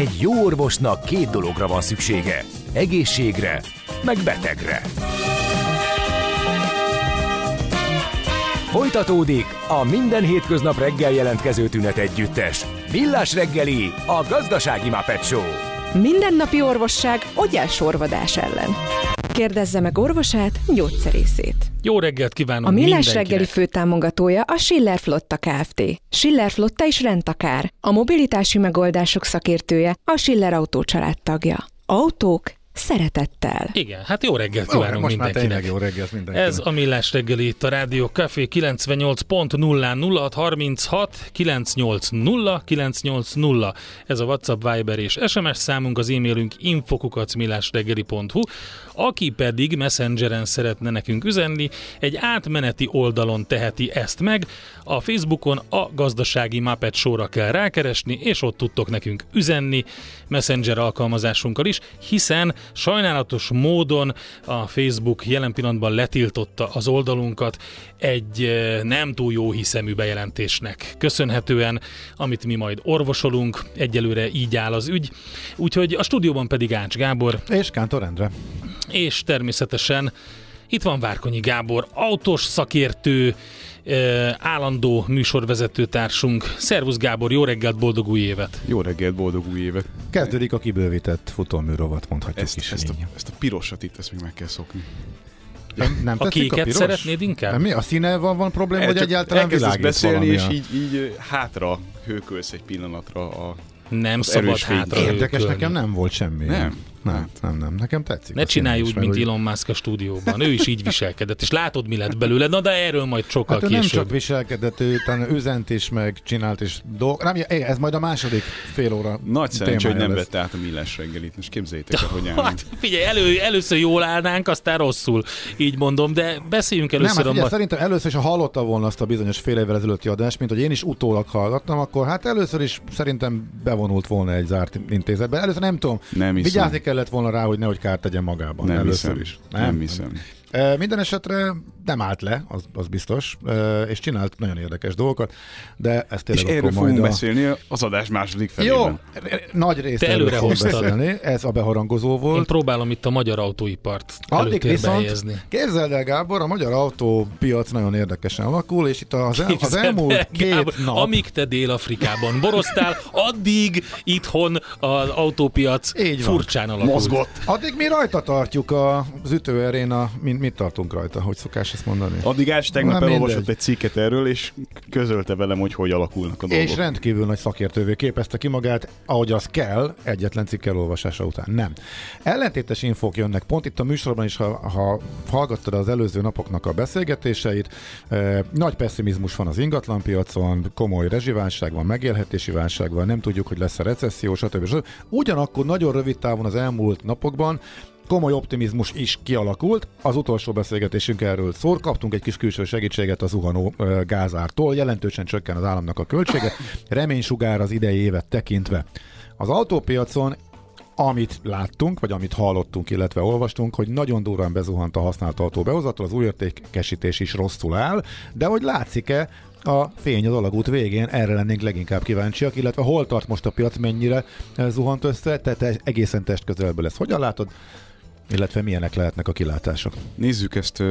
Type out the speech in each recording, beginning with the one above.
Egy jó orvosnak két dologra van szüksége. Egészségre, meg betegre. Folytatódik a minden hétköznap reggel jelentkező tünet együttes. Villás reggeli, a gazdasági Muppet Show. Mindennapi orvosság sorvadás ellen. Kérdezze meg orvosát, gyógyszerészét. Jó reggelt kívánok A Millás reggeli főtámogatója a Schiller Flotta Kft. Schiller Flotta is rendtakár. A mobilitási megoldások szakértője a Schiller Autó tagja. Autók szeretettel. Igen, hát jó reggelt kívánunk most már mindenkinek. tényleg jó reggelt mindenkinek. Ez a Millás reggeli itt a Rádió Café 98.0 0636 980 980. Ez a WhatsApp, Viber és SMS számunk, az e-mailünk infokukacmillásreggeli.hu. Aki pedig Messengeren szeretne nekünk üzenni, egy átmeneti oldalon teheti ezt meg. A Facebookon a gazdasági Muppet Show-ra kell rákeresni, és ott tudtok nekünk üzenni Messenger alkalmazásunkkal is, hiszen sajnálatos módon a Facebook jelen pillanatban letiltotta az oldalunkat egy eh, nem túl jó hiszemű bejelentésnek köszönhetően, amit mi majd orvosolunk, egyelőre így áll az ügy. Úgyhogy a stúdióban pedig Ács Gábor, És Kántor Endre. És természetesen itt van Várkonyi Gábor, autós szakértő, állandó műsorvezető társunk. Szervusz Gábor, jó reggelt, boldog új évet! Jó reggelt, boldog új évet! Kezdődik a kibővített futóműrovat, mondhatjuk Ezt, is ezt, a, ezt a pirosat itt, ezt még meg kell szokni. Nem, nem A kéket piros? szeretnéd inkább? Nem, mi? A színe van, van probléma, vagy csak egyáltalán világít beszélni, és a- így, így hátra hőkölsz egy pillanatra a... Nem szabad hátra Érdekes, nekem nem volt semmi. Nem? Nem, nem, nem. Nekem tetszik. Ne a csinálj úgy, mint Elon Musk a stúdióban. Ő is így viselkedett, és látod, mi lett belőle. Na, de erről majd sokkal Hát ő nem később. csak viselkedett, ő utána üzent is, meg csinált is dolg. Nem, ez majd a második fél óra Nagy szerencsé, hogy nem lesz. vette át a millás reggelit. Most képzeljétek el, hogy állunk. Hát figyelj, elő, először jól állnánk, aztán rosszul, így mondom, de beszéljünk Nem, először hát a figyelj, ma... szerintem először is, ha hallotta volna azt a bizonyos fél évvel ezelőtti adást, mint hogy én is utólag hallgattam, akkor hát először is szerintem bevonult volna egy zárt intézetbe. Először nem tudom, Nem hiszem. vigyázni kellett volna rá, hogy nehogy kárt tegyen magában. Nem először hiszem. is. Nem hiszem. Minden esetre nem állt le, az, az biztos, és csinált nagyon érdekes dolgokat, de ezt És tényleg akkor erről majd fogunk a... beszélni az adás második Jó, felében. nagy részt Te előre beszélni, ez a beharangozó Én volt. próbálom itt a magyar autóipart Addig viszont, helyezni. képzeld el Gábor, a magyar autópiac nagyon érdekesen alakul, és itt az, el, az Képzeld el, elmúlt két Gábor, nap... Amíg te Dél-Afrikában boroztál, addig itthon az autópiac Így van. furcsán alakult. Mozgott. Addig mi rajta tartjuk a- az ütőerén, a, mint mit tartunk rajta, hogy szokás ezt mondani? Addig Ács tegnap elolvasott egy cikket erről, és közölte velem, hogy hogy alakulnak a dolgok. És rendkívül nagy szakértővé képezte ki magát, ahogy az kell, egyetlen cikk elolvasása után. Nem. Ellentétes infók jönnek, pont itt a műsorban is, ha, ha hallgattad az előző napoknak a beszélgetéseit, eh, nagy pessimizmus van az ingatlanpiacon, komoly rezsiválság van, megélhetési válság van, nem tudjuk, hogy lesz-e recesszió, stb. stb. Ugyanakkor nagyon rövid távon az elmúlt napokban komoly optimizmus is kialakult. Az utolsó beszélgetésünk erről szól. Kaptunk egy kis külső segítséget az zuhanó gázártól. Jelentősen csökken az államnak a költsége. Reménysugár az idei évet tekintve. Az autópiacon amit láttunk, vagy amit hallottunk, illetve olvastunk, hogy nagyon durván bezuhant a használt autó behozatal, az új értékesítés is rosszul áll, de hogy látszik-e a fény az alagút végén, erre lennénk leginkább kíváncsiak, illetve hol tart most a piac, mennyire zuhant össze, tehát te egészen test közelből lesz. Hogyan látod? Illetve milyenek lehetnek a kilátások? Nézzük ezt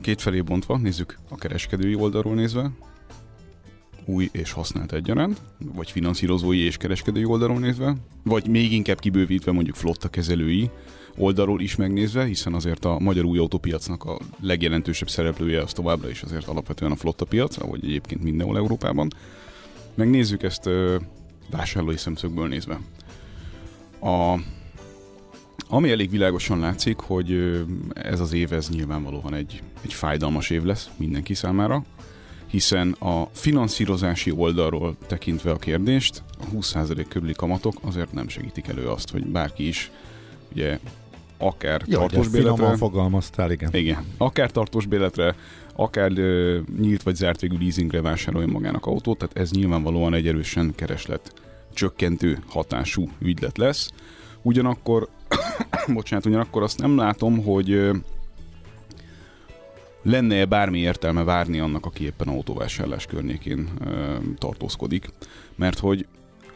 kétfelé bontva, nézzük a kereskedői oldalról nézve, új és használt egyaránt, vagy finanszírozói és kereskedői oldalról nézve, vagy még inkább kibővítve mondjuk flotta kezelői oldalról is megnézve, hiszen azért a magyar új autópiacnak a legjelentősebb szereplője az továbbra is azért alapvetően a flotta piac, ahogy egyébként mindenhol Európában. Megnézzük ezt vásárlói szemszögből nézve. A, ami elég világosan látszik, hogy ez az év ez nyilvánvalóan egy, egy fájdalmas év lesz mindenki számára, hiszen a finanszírozási oldalról tekintve a kérdést, a 20% körüli kamatok azért nem segítik elő azt, hogy bárki is ugye akár Jó, tartós béletre, fogalmaztál, igen. igen, akár tartós béletre, akár ö, nyílt vagy zárt végű leasingre vásárolja magának autót, tehát ez nyilvánvalóan egy erősen kereslet csökkentő hatású ügylet lesz. Ugyanakkor, bocsánat, ugyanakkor azt nem látom, hogy lenne-e bármi értelme várni annak, aki éppen autóvásárlás környékén tartózkodik, mert hogy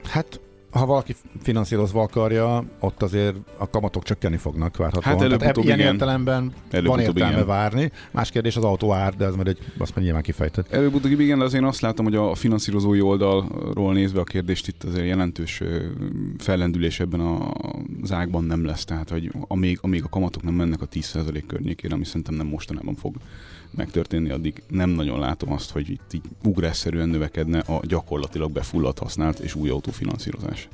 Hát ha valaki finanszírozva akarja, ott azért a kamatok csökkenni fognak várhatóan. Hát előbb-utóbb ilyen igen. értelemben Előbb-utóbb van értelme igen. várni. Más kérdés az autó ár, de ez már egy, azt már nyilván kifejtett. Előbb-utóbb igen, de azért azt látom, hogy a finanszírozói oldalról nézve a kérdést itt azért jelentős fellendülés ebben a- ágban nem lesz. Tehát, hogy amíg, amíg a kamatok nem mennek a 10% környékére, ami szerintem nem mostanában fog megtörténni, addig nem nagyon látom azt, hogy itt így ugrásszerűen növekedne a gyakorlatilag befulladt használt és új autófinanszírozás.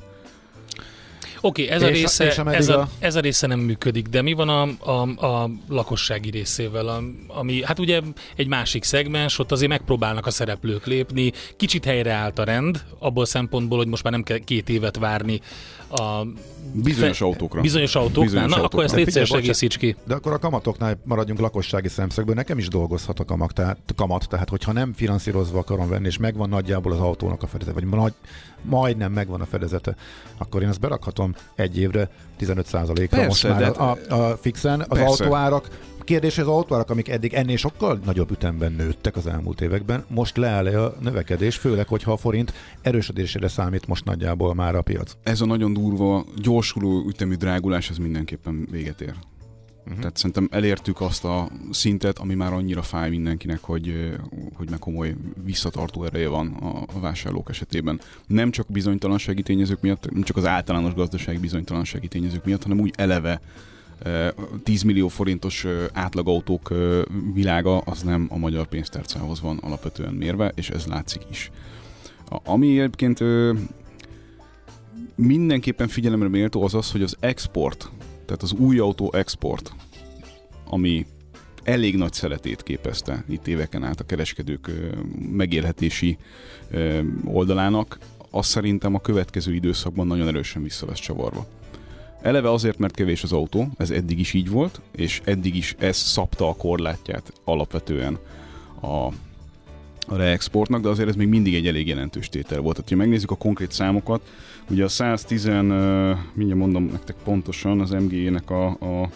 Oké, okay, ez, a És- része, és ez, a, a- ez a része nem működik, de mi van a, a, a lakossági részével, a, ami hát ugye egy másik szegmens, ott azért megpróbálnak a szereplők lépni, kicsit helyreállt a rend, abból szempontból, hogy most már nem kell két évet várni a Bizonyos fe- autókra. bizonyos autóknál. Bizonyos Na, akkor autókra. ezt De légy szíves egészíts ki. De akkor a kamatoknál maradjunk lakossági szemszögből. Nekem is dolgozhat a kamat, tehát, kamat, tehát hogyha nem finanszírozva akarom venni, és megvan nagyjából az autónak a fedezete, vagy nagy, majdnem megvan a fedezete, akkor én ezt berakhatom egy évre 15%-ra Persze, most már de a, a, a fixen. Az Persze. autóárak Kérdés, hogy az autóárak, amik eddig ennél sokkal nagyobb ütemben nőttek az elmúlt években, most leáll a növekedés, főleg, hogyha a forint erősödésére számít most nagyjából már a piac. ez a nagyon durva, gyorsuló ütemű drágulás, ez mindenképpen véget ér. Uh-huh. Tehát szerintem elértük azt a szintet, ami már annyira fáj mindenkinek, hogy, hogy meg komoly visszatartó ereje van a, a vásárlók esetében. Nem csak bizonytalansági tényezők miatt, nem csak az általános gazdasági bizonytalansági tényezők miatt, hanem úgy eleve 10 millió forintos átlagautók világa az nem a magyar pénztárcához van alapvetően mérve, és ez látszik is. Ami egyébként mindenképpen figyelemre méltó az az, hogy az export, tehát az új autó export, ami elég nagy szeletét képezte itt éveken át a kereskedők megélhetési oldalának, az szerintem a következő időszakban nagyon erősen vissza lesz csavarva. Eleve azért, mert kevés az autó, ez eddig is így volt, és eddig is ez szabta a korlátját alapvetően a, a reexportnak, de azért ez még mindig egy elég jelentős tétel volt. Tehát, ha megnézzük a konkrét számokat, ugye a 110, uh, mindjárt mondom nektek pontosan, az MG-nek a, a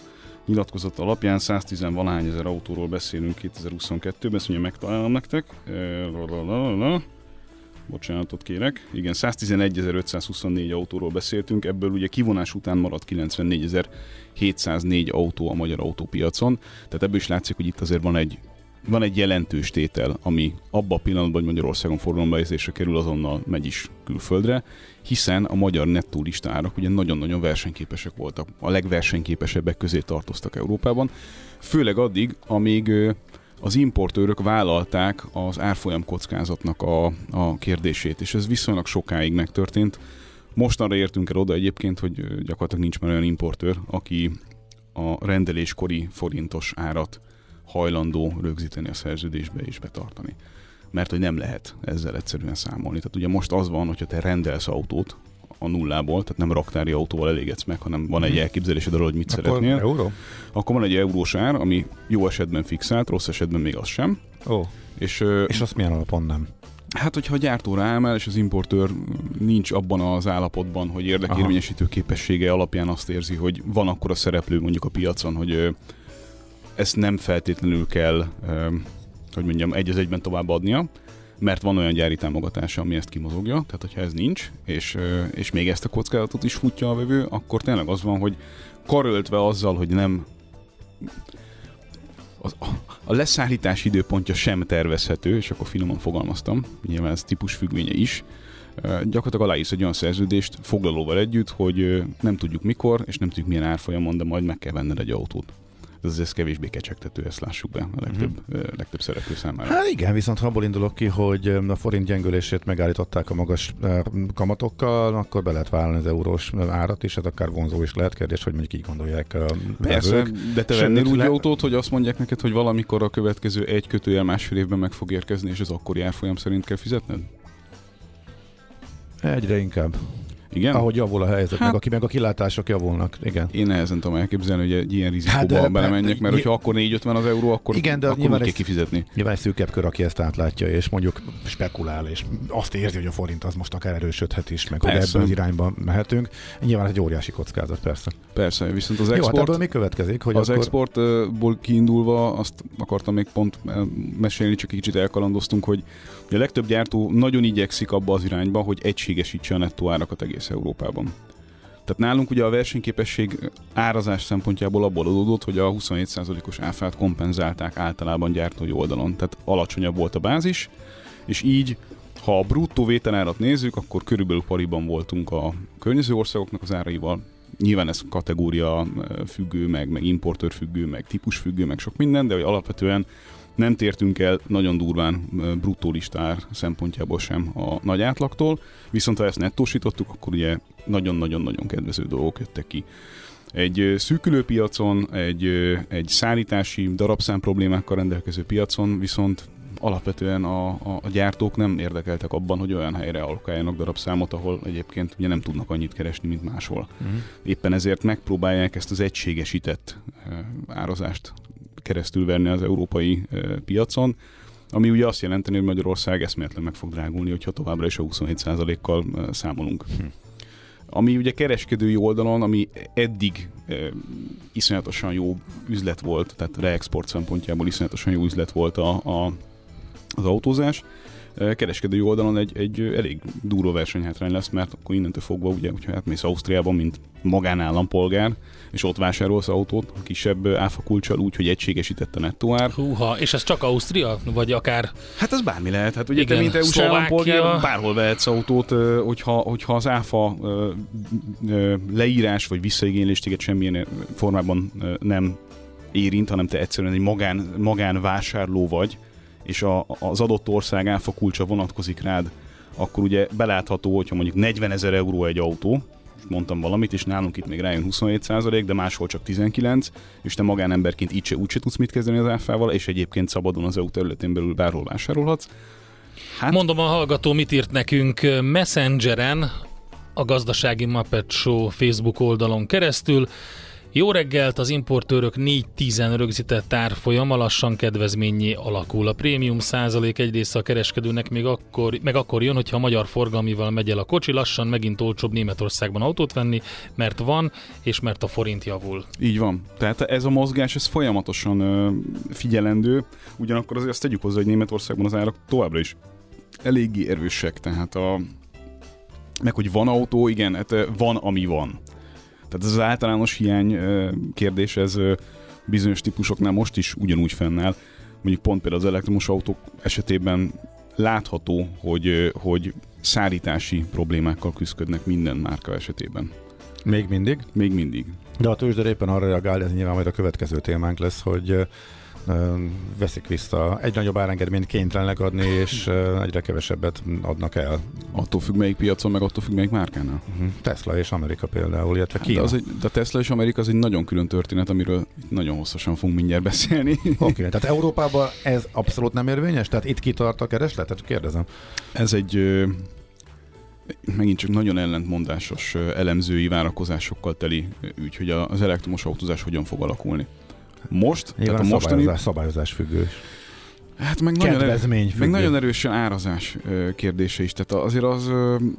nyilatkozat alapján 110 valahány ezer autóról beszélünk 2022-ben, ezt ugye megtalálom nektek. Eh, lalalala. Bocsánatot kérek. Igen, 111.524 autóról beszéltünk, ebből ugye kivonás után maradt 94.704 autó a magyar autópiacon, tehát ebből is látszik, hogy itt azért van egy van egy jelentős tétel, ami abban a pillanatban, hogy Magyarországon forgalomba helyezésre kerül, azonnal megy is külföldre, hiszen a magyar nettó listárak ugye nagyon-nagyon versenyképesek voltak. A legversenyképesebbek közé tartoztak Európában. Főleg addig, amíg az importőrök vállalták az árfolyam kockázatnak a, a kérdését, és ez viszonylag sokáig megtörtént. Mostanra értünk el oda egyébként, hogy gyakorlatilag nincs már olyan importőr, aki a rendeléskori forintos árat hajlandó rögzíteni a szerződésbe és betartani. Mert hogy nem lehet ezzel egyszerűen számolni. Tehát ugye most az van, hogyha te rendelsz autót a nullából, tehát nem raktári autóval elégedsz meg, hanem van egy elképzelésed arról, hogy mit Mhm. Akkor szeretnél. euró? Akkor van egy eurós ár, ami jó esetben fixált, rossz esetben még az sem. Ó, És, ö, és azt milyen alapon nem? hát, hogyha a gyártó ráemel, és az importőr nincs abban az állapotban, hogy érdekérvényesítő képessége alapján azt érzi, hogy van akkor a szereplő mondjuk a piacon, hogy ö, ezt nem feltétlenül kell, ö, hogy mondjam, egy az egyben továbbadnia, mert van olyan gyári támogatása, ami ezt kimozogja, tehát hogyha ez nincs, és, és még ezt a kockázatot is futja a vevő, akkor tényleg az van, hogy karöltve azzal, hogy nem az, a leszállítás időpontja sem tervezhető, és akkor finoman fogalmaztam, nyilván ez típus függvénye is, gyakorlatilag aláírsz egy olyan szerződést foglalóval együtt, hogy nem tudjuk mikor, és nem tudjuk milyen árfolyamon, de majd meg kell venned egy autót. Ez, ez kevésbé kecsegtető, ezt lássuk be a legtöbb, uh-huh. legtöbb szereplő számára. Hát igen, viszont ha abból indulok ki, hogy a forint gyengülését megállították a magas kamatokkal, akkor be lehet vállalni az eurós árat is, ez akár vonzó is lehet. Kérdés, hogy mondjuk így gondolják a Persze, vevők. de te vennél úgy le- autót, hogy azt mondják neked, hogy valamikor a következő egy kötőjel másfél évben meg fog érkezni, és az akkori árfolyam szerint kell fizetned? Egyre inkább. Igen? Ahogy javul a helyzet, Hát- meg, aki, meg a kilátások javulnak. Igen. Én nehezen tudom elképzelni, hogy egy ilyen rizikóba Hát, hát, de- belemenjek, mert hogyha akkor 450 az euró, akkor, Igen, de akkor nyilván úgy kell ez- kifizetni. Nyilván egy szűkebb kör, aki ezt átlátja, és mondjuk spekulál, és azt érzi, hogy a forint az most akár erősödhet is, meg hogy Persze. ebben az irányba mehetünk. Nyilván egy óriási kockázat, persze. Persze, viszont az Jó, hát export, ebből mi következik? Hogy az akkor... exportból kiindulva azt akartam még pont el- mesélni, csak egy kicsit elkalandoztunk, hogy a legtöbb gyártó nagyon igyekszik abba az irányba, hogy egységesítse a nettó árakat egész Európában. Tehát nálunk ugye a versenyképesség árazás szempontjából abból adódott, hogy a 27%-os áfát kompenzálták általában gyártói oldalon. Tehát alacsonyabb volt a bázis, és így ha a bruttó vételárat nézzük, akkor körülbelül pariban voltunk a környező országoknak az áraival. Nyilván ez kategória függő, meg, meg importőr függő, meg típus függő, meg sok minden, de hogy alapvetően nem tértünk el nagyon durván bruttó listár szempontjából sem a nagy átlagtól, viszont ha ezt nettósítottuk, akkor ugye nagyon-nagyon-nagyon kedvező dolgok jöttek ki. Egy szűkülő piacon, egy, egy szállítási darabszám problémákkal rendelkező piacon viszont alapvetően a, a, a gyártók nem érdekeltek abban, hogy olyan helyre allokáljanak darabszámot, ahol egyébként ugye nem tudnak annyit keresni, mint máshol. Uh-huh. Éppen ezért megpróbálják ezt az egységesített árazást keresztül venni az európai piacon, ami ugye azt jelenteni, hogy Magyarország eszméletlen meg fog drágulni, hogyha továbbra is a 27%-kal számolunk. Hm. Ami ugye kereskedői oldalon, ami eddig e, iszonyatosan jó üzlet volt, tehát reexport szempontjából iszonyatosan jó üzlet volt a, a, az autózás, kereskedői oldalon egy, egy elég durva versenyhátrány lesz, mert akkor innentől fogva, ugye, hogyha átmész Ausztriában, mint magánállampolgár, és ott vásárolsz autót kisebb áfa kulcsal úgy, hogy egységesített a nettoár. Húha, és ez csak Ausztria? Vagy akár... Hát ez bármi lehet. Hát ugye Igen, te, mint EU-s állampolgár, bárhol vehetsz autót, hogyha, hogyha az áfa leírás vagy visszaigénylés téged semmilyen formában nem érint, hanem te egyszerűen egy magán, magánvásárló vagy, és a, az adott ország áfa kulcsa vonatkozik rád, akkor ugye belátható, hogyha mondjuk 40 ezer euró egy autó, mondtam valamit, és nálunk itt még rájön 27% de máshol csak 19, és te magánemberként így se, úgy se tudsz mit kezdeni az áfával, és egyébként szabadon az EU területén belül bárhol vásárolhatsz. Hát... Mondom a hallgató, mit írt nekünk Messengeren, a Gazdasági Muppet Show Facebook oldalon keresztül. Jó reggelt, az importőrök 4-10 rögzített árfolyama lassan kedvezményé alakul. A prémium százalék egy része a kereskedőnek még akkor, meg akkor jön, hogyha a magyar forgalmival megy el a kocsi, lassan megint olcsóbb Németországban autót venni, mert van, és mert a forint javul. Így van. Tehát ez a mozgás, ez folyamatosan ö, figyelendő, ugyanakkor azért azt tegyük hozzá, hogy Németországban az árak továbbra is eléggé erősek, tehát a meg hogy van autó, igen, hát van, ami van. Tehát ez az általános hiány kérdés, ez bizonyos típusoknál most is ugyanúgy fennáll. Mondjuk pont például az elektromos autók esetében látható, hogy, hogy szállítási problémákkal küzdködnek minden márka esetében. Még mindig? Még mindig. De a tőzsde éppen arra reagál, ez nyilván majd a következő témánk lesz, hogy veszik vissza. Egy nagyobb árengedményt kénytelenek adni, és egyre kevesebbet adnak el. Attól függ melyik piacon, meg attól függ melyik márkánál. Uh-huh. Tesla és Amerika például, illetve Kína. Hát de, az egy, de Tesla és Amerika az egy nagyon külön történet, amiről nagyon hosszasan fogunk mindjárt beszélni. Oké, okay, tehát Európában ez abszolút nem érvényes? Tehát itt kitart a kereslet? kérdezem. Ez egy megint csak nagyon ellentmondásos elemzői várakozásokkal teli ügy, hogy az elektromos autózás hogyan fog alakulni. Most, Nyilván tehát a mostani... Szabályozás, szabályozás függős. Hát meg nagyon, erő, meg nagyon erősen árazás kérdése is. Tehát azért az,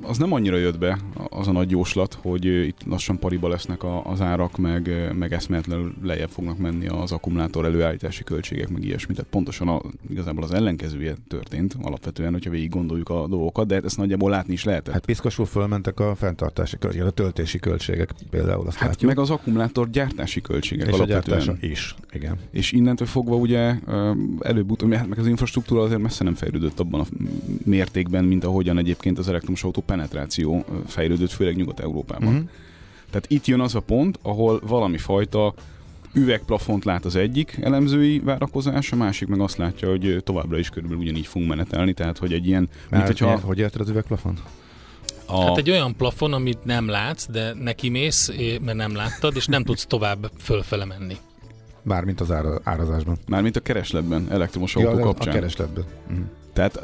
az nem annyira jött be az a nagy jóslat, hogy itt lassan pariba lesznek az árak, meg, meg eszméletlenül lejjebb fognak menni az akkumulátor előállítási költségek, meg ilyesmi. Tehát pontosan a, igazából az ellenkezője történt alapvetően, hogyha végig gondoljuk a dolgokat, de hát ezt nagyjából látni is lehetett. Hát piszkosul fölmentek a fenntartási költségek, a töltési költségek például. Azt hát látjuk. meg az akkumulátor gyártási költségek és alapvetően. A is, igen. És innentől fogva ugye előbb-utóbb, meg az infrastruktúra azért messze nem fejlődött abban a mértékben, mint ahogyan egyébként az elektromos autó penetráció fejlődött, főleg Nyugat-Európában. Uh-huh. Tehát itt jön az a pont, ahol valami fajta üvegplafont lát az egyik elemzői várakozás, a másik meg azt látja, hogy továbbra is körülbelül ugyanígy fogunk menetelni, tehát hogy egy ilyen... Mert mint, hogyha... Hogy érted az üvegplafont? A... Hát egy olyan plafon, amit nem látsz, de neki mész, mert nem láttad, és nem tudsz tovább fölfele menni. Mármint az ára, árazásban. Mármint a keresletben, elektromos autó ja, kapcsán. A keresletben. Mm. Tehát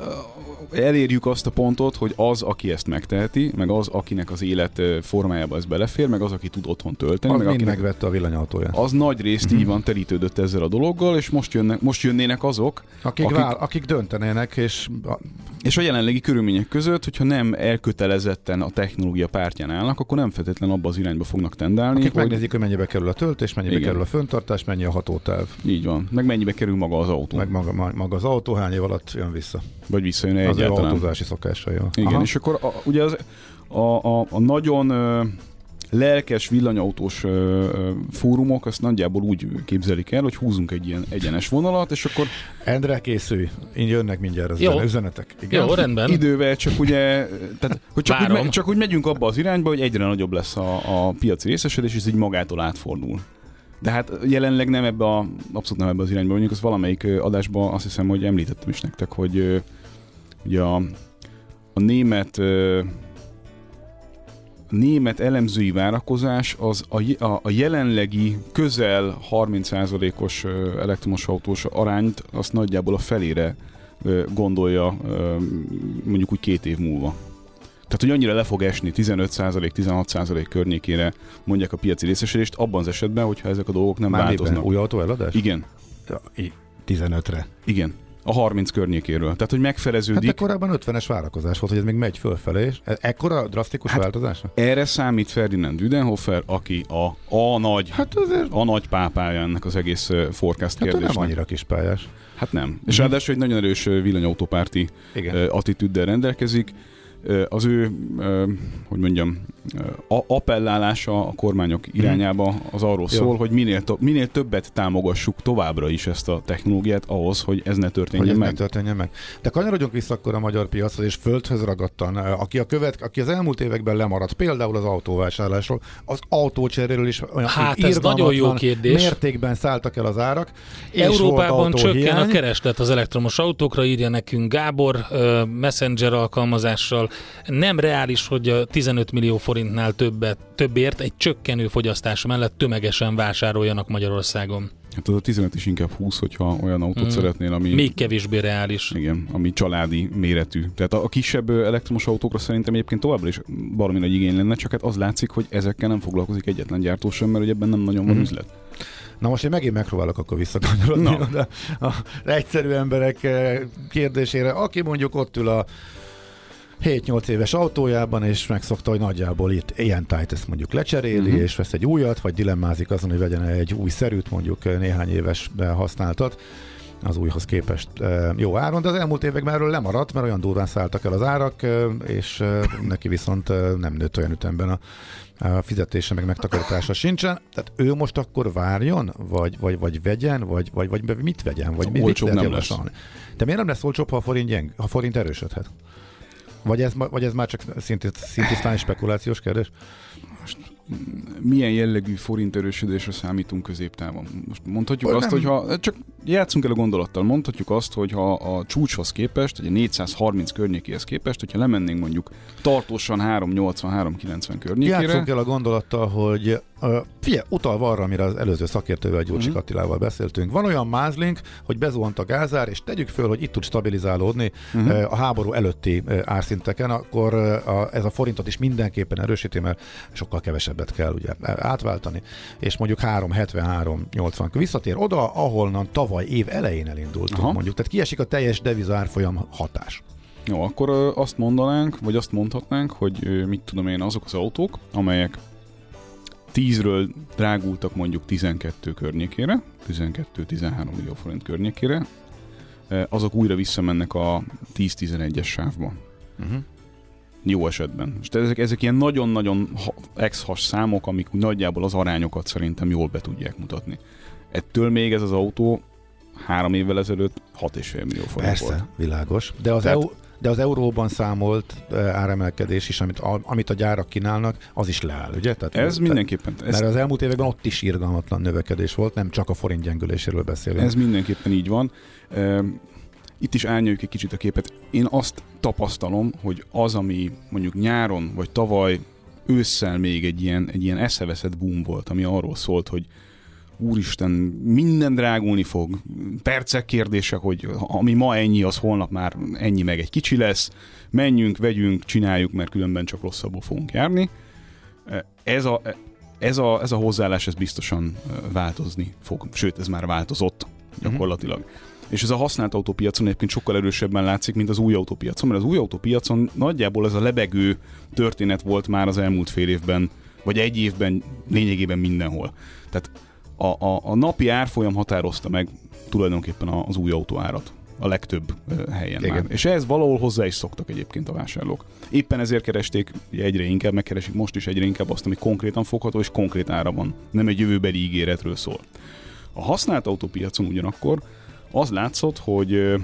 elérjük azt a pontot, hogy az, aki ezt megteheti, meg az, akinek az élet formájába ez belefér, meg az, aki tud otthon tölteni, az meg aki megvette a villanyautóját. Az nagy részt mm-hmm. így van terítődött ezzel a dologgal, és most, jönnek, most jönnének azok, akik, akik, vál, akik döntenének, és és a jelenlegi körülmények között, hogyha nem elkötelezetten a technológia pártján állnak, akkor nem feltétlen abba az irányba fognak tendálni. Akik hogy... megnézik, hogy mennyibe kerül a töltés, mennyibe Igen. kerül a föntartás, mennyi a hatótáv. Így van. Meg mennyibe kerül maga az autó. Meg maga, maga az autó, hány év alatt jön vissza. Vagy visszajön az egyáltalán. Az autózási szokásai. Igen, Aha. és akkor a, ugye az, a, a, a nagyon ö, lelkes villanyautós ö, ö, fórumok azt nagyjából úgy képzelik el, hogy húzunk egy ilyen egyenes vonalat, és akkor Endre, készülj, én jönnek mindjárt az Jó. Üzenetek. Igen? Jó, rendben. idővel csak ugye, tehát, hogy csak úgy, me, csak úgy megyünk abba az irányba, hogy egyre nagyobb lesz a, a piaci részesedés, és ez így magától átfordul. De hát jelenleg nem ebbe a, abszolút nem ebbe az irányba mondjuk, az valamelyik adásban azt hiszem, hogy említettem is nektek, hogy ugye a, a német a német elemzői várakozás az a, a, a jelenlegi közel 30%-os ö, elektromos autós arányt azt nagyjából a felére gondolja mondjuk úgy két év múlva. Tehát, hogy annyira le fog esni 15%-16% környékére mondják a piaci részesedést, abban az esetben, hogyha ezek a dolgok nem Már változnak. miben? Új autó eladás? Igen, I- 15-re. igen. A 30 környékéről. Tehát, hogy Hát megfeleződik. de korábban 50-es várakozás volt, hogy ez még megy fölfelé. és e- Ekkora drasztikus Hát- hát, változás? Erre számít Ferdinand Düdenhofer, aki a, a nagy Hát azért a nagy pápája ennek az egész forecast hát kérdésnek. nem annyira kis pályás. Hát nem. És ráadásul egy nagyon erős villanyautópárti Igen. attitűddel rendelkezik. Az ő, hogy mondjam, appellálása a kormányok irányába az arról Jó. szól, hogy minél, to- minél többet támogassuk továbbra is ezt a technológiát ahhoz, hogy ez ne hogy történjen ez meg. nem történjen meg. De kanyarodjunk vissza akkor a magyar piachoz, és földhöz ragadtan, aki, a követ, aki az elmúlt években lemaradt, például az autóvásárlásról, az autócseréről is olyan Hát ez nagyon jó kérdés. Mértékben szálltak el az árak. Európában csökken a kereslet az elektromos autókra, írja nekünk Gábor Messenger alkalmazással. Nem reális, hogy a 15 millió forintnál többet, többért egy csökkenő fogyasztás mellett tömegesen vásároljanak Magyarországon. Hát az a 15 is inkább 20, hogyha olyan autót Mm. szeretnél, ami... Még kevésbé reális. Igen, ami családi méretű. Tehát a, a kisebb elektromos autókra szerintem egyébként továbbra is valami nagy igény lenne, csak hát az látszik, hogy ezekkel nem foglalkozik egyetlen gyártó sem, mert ebben nem nagyon van Mhm. üzlet. Na most én megint megpróbálok akkor visszakanyarodni Na. oda az egyszerű emberek kérdésére, aki mondjuk ott ül a 7-8 éves autójában, és megszokta, hogy nagyjából itt ilyen tájt ezt mondjuk lecseréli, uh-huh. és vesz egy újat, vagy dilemmázik azon, hogy vegyen egy új szerűt, mondjuk néhány éves használtat az újhoz képest jó áron, de az elmúlt években erről lemaradt, mert olyan durván szálltak el az árak, és neki viszont nem nőtt olyan ütemben a a fizetése meg megtakarítása sincsen. Tehát ő most akkor várjon, vagy, vagy, vagy vegyen, vagy, vagy, vagy mit vegyen, vagy mit Olcsóbb lehet nem lesz. De miért nem lesz olcsóbb, ha a forint, gyeng, ha a forint erősödhet? Vagy ez, vagy ez már csak szinti- szintisztán spekulációs kérdés? Milyen jellegű forint erősödésre számítunk középtávon? Most mondhatjuk azt, hogy ha, csak játszunk el a gondolattal, mondhatjuk azt, hogy ha a csúcshoz képest, a 430 környékéhez képest, hogyha lemennénk mondjuk tartósan 380-390 környékére, Játszunk el a gondolattal, hogy figyelj, utalva arra, amire az előző szakértővel, Gyurcsik Mhm. Attilával beszéltünk. Van olyan mázlink, hogy bezuhant a gázár, és tegyük föl, hogy itt tud stabilizálódni Mhm. uh, a háború előtti árszinteken, akkor a, ez a forintot is mindenképpen erősíti, mert sokkal kevesebbet kell ugye átváltani, és mondjuk 3,73-80 visszatér oda, ahonnan tavaly év elején elindultunk Aha. mondjuk. Tehát kiesik a teljes devizárfolyam hatás. Jó, akkor azt mondanánk, vagy azt mondhatnánk, hogy mit tudom én, azok az autók, amelyek 10-ről drágultak mondjuk 12 környékére, 12-13 millió forint környékére, ö, azok újra visszamennek a 10-11-es sávba. Uh-huh. Jó esetben. És ezek, ezek ilyen nagyon-nagyon ha- ex-has számok, amik úgy nagyjából az arányokat szerintem jól be tudják mutatni. Ettől még ez az autó három évvel ezelőtt 6,5 millió forint Persze, volt. világos. De az, Tehát- EU, de az euróban számolt áremelkedés is, amit a, amit a gyárak kínálnak, az is leáll, ugye? Tehát, Ez tehát- mindenképpen, ez, Mert az elmúlt években ott is irgalmatlan növekedés volt, nem csak a forint gyengüléséről beszélünk. Ez mindenképpen így van. Itt is árnyaljuk egy kicsit a képet. Én azt tapasztalom, hogy az, ami mondjuk nyáron vagy tavaly ősszel még egy ilyen, egy ilyen eszeveszett boom volt, ami arról szólt, hogy úristen, minden drágulni fog, percek kérdése, hogy ami ma ennyi, az holnap már ennyi meg egy kicsi lesz, menjünk, vegyünk, csináljuk, mert különben csak rosszabbul fogunk járni. Ez a, ez a, ez a hozzáállás ez biztosan változni fog, sőt, ez már változott gyakorlatilag. Uh-huh. És ez a használt autópiacon egyébként sokkal erősebben látszik, mint az új autópiacon, mert az új autópiacon nagyjából ez a lebegő történet volt már az elmúlt fél évben, vagy egy évben lényegében mindenhol. Tehát a, a, a napi árfolyam határozta meg tulajdonképpen az új autó árat a legtöbb helyen Igen. már. És ehhez valahol hozzá is szoktak egyébként a vásárlók. Éppen ezért keresték egyre inkább, megkeresik most is egyre inkább azt, ami konkrétan fogható és konkrét ára van. Nem egy jövőbeli ígéretről szól. A használt autópiacon ugyanakkor az látszott, hogy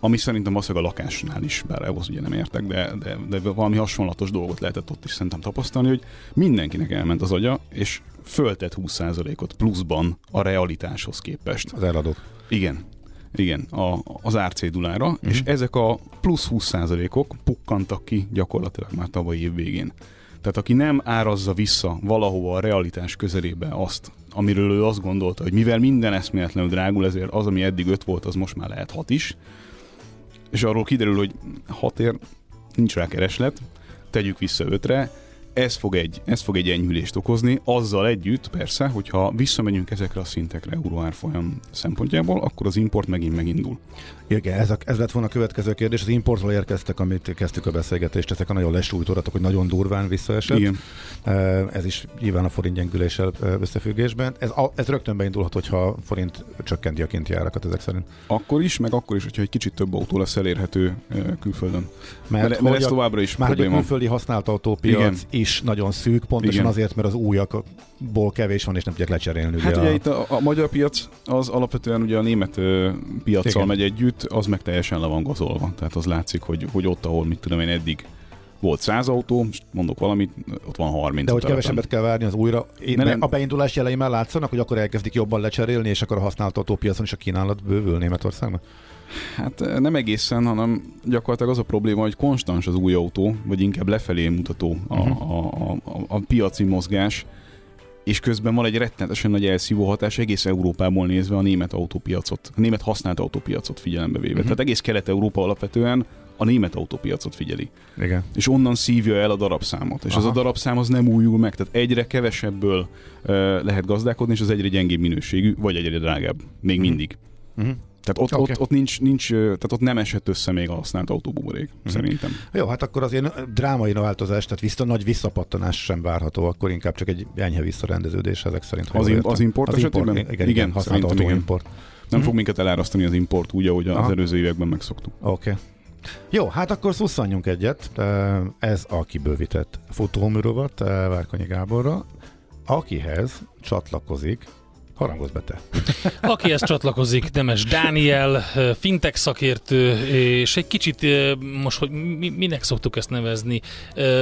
ami szerintem valószínűleg a lakásnál is, bár ahhoz ugye nem értek, de, de, de valami hasonlatos dolgot lehetett ott is szerintem tapasztalni, hogy mindenkinek elment az agya, és föltett 20%-ot pluszban a realitáshoz képest. Az eladók. Igen, igen, a, az árcédulára, Mhm. uh-huh. és ezek a plusz 20%-ok pukkantak ki gyakorlatilag már tavaly év végén. Tehát aki nem árazza vissza valahova a realitás közelébe azt, amiről ő azt gondolta, hogy mivel minden eszméletlenül drágul, ezért az, ami eddig 5 volt, az most már lehet 6 is, és arról kiderül, hogy 6 ér nincs rá kereslet, tegyük vissza 5-re, ez fog, egy, ez fog egy enyhülést okozni, azzal együtt persze, hogyha visszamegyünk ezekre a szintekre euróárfolyam szempontjából, akkor az import megint megindul. Igen, ez, a, ez lett volna a következő kérdés. Az importról érkeztek, amit kezdtük a beszélgetést, ezek a nagyon lesújtó adatok, hogy nagyon durván visszaesett. Igen. Ez is nyilván a forint gyengüléssel összefüggésben. Ez, a- ez rögtön beindulhat, hogyha a forint csökkenti a kinti árakat ezek szerint. Akkor is, meg akkor is, hogyha egy kicsit több autó lesz elérhető külföldön. Mert, Mert, mert ez a- továbbra is Már hogy a probléma. külföldi használt autópiac Igen. is nagyon szűk, pontosan Igen. azért, mert az újakból kevés van, és nem tudják lecserélni. Hát ugye ugye a... itt a, a magyar piac az alapvetően ugye a német piaccal Igen. megy együtt, az meg teljesen le van gazolva. Tehát az látszik, hogy, hogy ott, ahol mit tudom én eddig volt 100 autó, most mondok valamit, ott van 30. De hogy kevesebbet kell várni az újra. Én, Ne, nem. A beindulás jelei már látszanak, hogy akkor elkezdik jobban lecserélni, és akkor a használt autópiacon is a kínálat bővül Németországban? Hát eh, nem egészen, hanem gyakorlatilag az a probléma, hogy konstans az új autó, vagy inkább lefelé mutató a, Mhm. a, a, a, a piaci mozgás, és közben van egy rettenetesen nagy elszívó hatás egész Európából nézve a német autópiacot, a német használt autópiacot figyelembe véve. Mhm. Tehát egész Kelet-Európa alapvetően a német autópiacot figyeli. Igen. És onnan szívja el a darabszámot. És Aha. az a darabszám az nem újul meg, tehát egyre kevesebből uh, lehet gazdálkodni, és az egyre gyengébb minőségű, vagy egyre drágább. Még Mhm. mindig. Uh-huh. Tehát ott, Oké. ott, ott, nincs, nincs, tehát ott nem esett össze még a használt autóbuborék, Mhm. szerintem. Jó, hát akkor azért drámai változás, tehát vissza, nagy visszapattanás sem várható, akkor inkább csak egy enyhe visszarendeződés ezek szerint. Az im- az import esetében? Igen, igen, Igen, használt szerintem autó igen. import. Nem Mhm. fog minket elárasztani az import úgy, ahogy az Aha. előző években megszoktuk. Oké. Okay. Jó, hát akkor szusszanjunk egyet. Ez a kibővített futóműrovat Várkonyi Gáborra, akihez csatlakozik Harangozz be te. Akihez csatlakozik Nemes Dániel, fintech szakértő, és egy kicsit most, hogy mi, minek szoktuk ezt nevezni,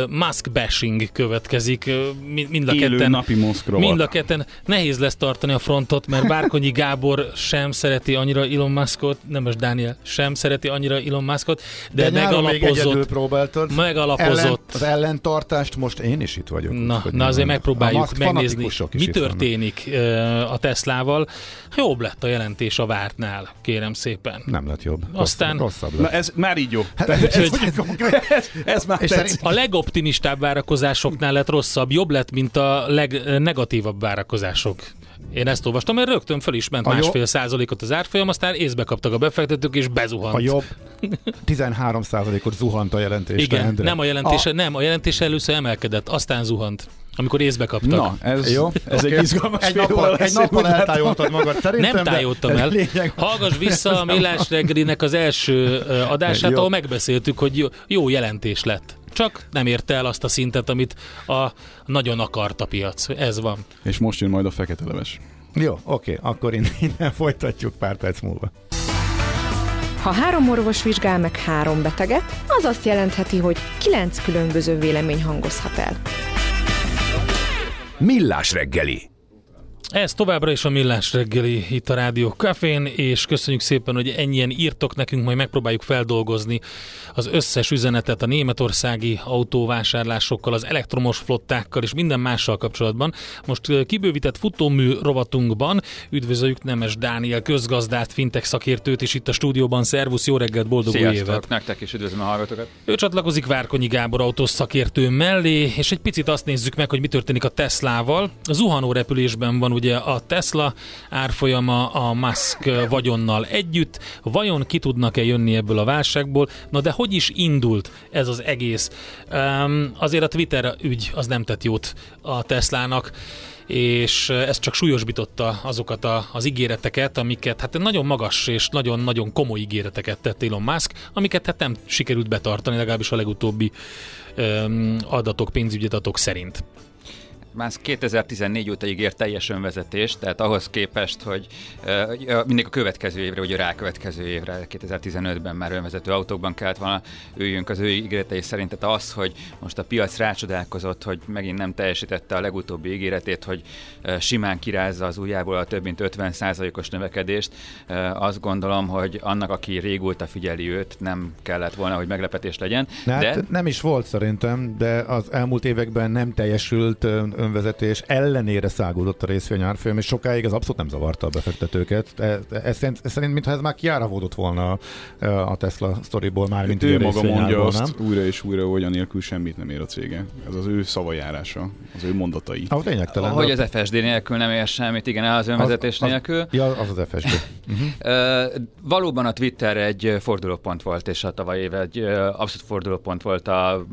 mask bashing következik. Mi- Mind a Élő ketten napi moszkrovat. Mind a ketten nehéz lesz tartani a frontot, mert Bárkonyi Gábor sem szereti annyira Elon Muskot, Nemes Dániel sem szereti annyira Elon Muskot, de, de megalapozott, próbáltad. megalapozott Ellen, az ellentartást most én is itt vagyok. Na, na azért megpróbáljuk megnézni, mi történik a Teslával. Jobb lett a jelentés a vártnál, kérem szépen. Nem lett jobb. Aztán- rosszabb Na lett. ez már így jó. Hát, ez, Úgyhogy- ez, ez már És szerint- A legoptimistább várakozásoknál lett rosszabb, jobb lett, mint a legnegatívabb várakozások. Én ezt olvastam, mert rögtön föl is ment A másfél százalékot az árfolyam, aztán észbe kaptak a befektetők, és bezuhant. A jobb 13%-ot zuhant a jelentés. Igen, Endre. nem a jelentése, nem, a jelentése először emelkedett, aztán zuhant, amikor észbe kaptak. Na, ez, Jó, ez oké. egy izgalmas egy nappal, egy nappal eltájoltad magad szerintem. Nem tájoltam el. Lényeg, Hallgass vissza a Millás reggelinek az első adását, ahol megbeszéltük, hogy jó, jó jelentés lett. Csak nem érte el azt a szintet, amit a nagyon akart a piac. Ez van. És most jön majd a fekete leves. Jó, oké, akkor innen, folytatjuk pár perc múlva. Ha három orvos vizsgál meg három beteget, az azt jelentheti, hogy kilenc különböző vélemény hangozhat el. Millás reggeli. Ez továbbra is a Millás reggeli itt a Rádió Cafén, és köszönjük szépen, hogy ennyien írtok nekünk, majd megpróbáljuk feldolgozni az összes üzenetet a németországi autóvásárlásokkal, az elektromos flottákkal és minden mással kapcsolatban. Most kibővített futómű rovatunkban üdvözöljük Nemes Dániel közgazdát, fintech szakértőt is itt a stúdióban. Szervusz, jó reggelt, boldog új évet! Sziasztok, nektek is üdvözlöm a hallgatókat. Ő csatlakozik Várkonyi Gábor autós szakértő mellé, és egy picit azt nézzük meg, hogy mi történik a Teslával. A zuhanó repülésben van ugye a Tesla árfolyama a Musk vagyonnal együtt, vajon ki tudnak-e jönni ebből a válságból, na de hogy is indult ez az egész? Um, azért a Twitter ügy az nem tett jót a Teslának, és ez csak súlyosbította azokat a, az ígéreteket, amiket hát nagyon magas és nagyon-nagyon komoly ígéreteket tett Elon Musk, amiket hát nem sikerült betartani, legalábbis a legutóbbi um, adatok, pénzügyi adatok szerint. Már 2014 óta ígér teljes önvezetést, tehát ahhoz képest, hogy mindig a következő évre, vagy a rákövetkező évre, 2015-ben már önvezető autókban kellett volna üljünk az ő ígéretei szerint. Tehát az, hogy most a piac rácsodálkozott, hogy megint nem teljesítette a legutóbbi ígéretét, hogy simán kirázza az ujjából a több mint 50%-os növekedést, azt gondolom, hogy annak, aki régóta figyeli őt, nem kellett volna, hogy meglepetés legyen. Hát de... nem is volt szerintem, de az elmúlt években nem teljesült önvezetés ellenére száguldott a részvény árfolyam, és sokáig ez abszolút nem zavarta a befektetőket. Ez, ez, ez, ez szerint, mintha ez már kiáravódott volna a Tesla sztoriból már, mint ő maga mondja azt nem? újra és újra, hogy anélkül semmit nem ér a cége. Ez az ő szavajárása, az ő mondatai. Ah, lényegtelen. Hogy az FSD nélkül nem ér semmit, igen, az önvezetés az, nélkül. Az, ja, az az FSD. Uh-huh. uh, valóban a Twitter egy fordulópont volt, és a tavaly év egy abszolút fordulópont volt a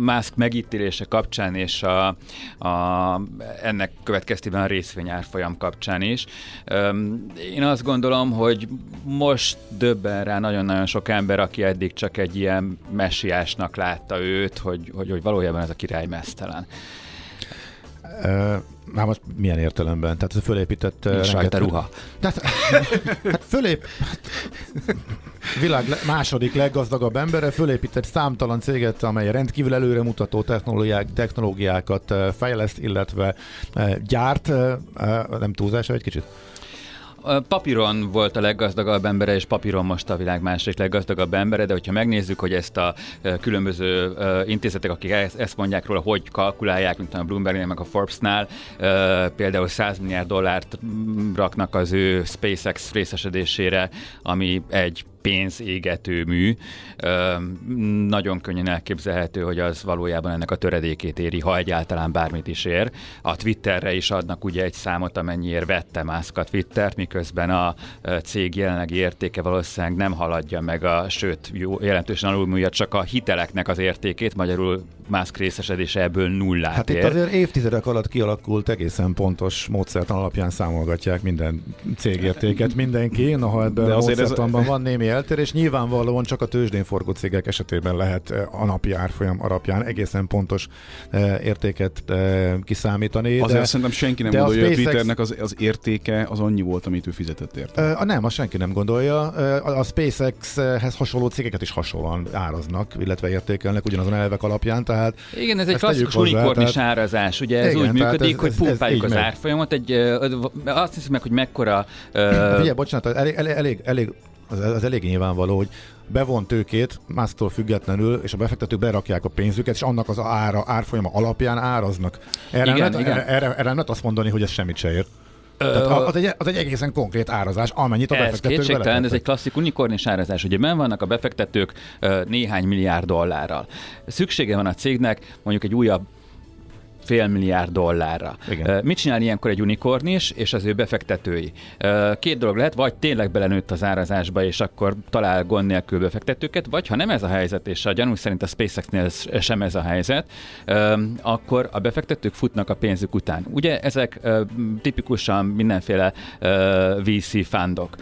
Musk megítélése kapcsán, és a, a ennek következtében a részvényárfolyam kapcsán is. Én azt gondolom, hogy most döbben rá nagyon-nagyon sok ember, aki eddig csak egy ilyen messiásnak látta őt, hogy, hogy, hogy valójában ez a király mesztelen. Már most milyen értelemben? Tehát ez fölépített... Rengeteg... ruha. Tehát, hát fölép... világ második leggazdagabb embere fölépített számtalan céget, amely rendkívül előremutató technológiák, technológiákat fejleszt, illetve gyárt. Nem túlzás egy kicsit? Papíron volt a leggazdagabb embere, és papíron most a világ második leggazdagabb embere, de hogyha megnézzük, hogy ezt a különböző intézetek, akik ezt mondják róla, hogy kalkulálják, mint a Bloombergnél, meg a Forbesnál, például 100 milliárd dollárt raknak az ő SpaceX részesedésére, ami egy pénzégető mű. Nagyon könnyen elképzelhető, hogy az valójában ennek a töredékét éri, ha egyáltalán bármit is ér. A Twitterre is adnak ugye egy számot, amennyiért vette Musk a Twittert, miközben a cég jelenlegi értéke valószínűleg nem haladja meg a, sőt, jó, jelentősen alulmúlja csak a hiteleknek az értékét, magyarul Musk részesedése ebből nullát Hát ér. itt azért évtizedek alatt kialakult egészen pontos módszert alapján számolgatják minden cégértéket mindenki, noha ebben a módszertanban ez... van némi eltérés. Nyilvánvalóan csak a tőzsdén forgó cégek esetében lehet eh, a napi árfolyam alapján egészen pontos eh, értéket eh, kiszámítani. Azért de, szerintem senki nem gondolja, hogy a Twitternek az, az értéke az annyi volt, amit ő fizetett érte. A nem, azt senki nem gondolja. A SpaceX-hez hasonló cégeket is hasonlóan áraznak, illetve értékelnek ugyanazon elvek alapján. Tehát igen, ez egy klasszikus unikornis tehát... árazás. Ugye ez igen, úgy működik, ez, hogy pumpáljuk az árfolyamot. Egy, azt hiszem meg, hogy mekkora... Uh... Figyelj, bocsánat, elég, elég, elég, az, az elég nyilvánvaló, hogy bevon tőkét, mástól függetlenül, és a befektetők berakják a pénzüket, és annak az ára, árfolyama alapján áraznak. Erre, igen, nem, igen. Erre, erre, erre nem lehet azt mondani, hogy ez semmit se ér. Tehát az egy, az egy egészen konkrét árazás, amennyit a ez befektetők kétségtelen, ez egy klasszik unikornis árazás. Ugye ben vannak a befektetők néhány milliárd dollárral. Szüksége van a cégnek mondjuk egy újabb fél milliárd dollárra. Igen. Mit csinál ilyenkor egy unikornis és az ő befektetői? Két dolog lehet, vagy tényleg belenőtt az árazásba, és akkor talál gond nélkül befektetőket, vagy ha nem ez a helyzet, és a gyanú szerint a SpaceX-nél sem ez a helyzet, akkor a befektetők futnak a pénzük után. Ugye ezek tipikusan mindenféle VC fundok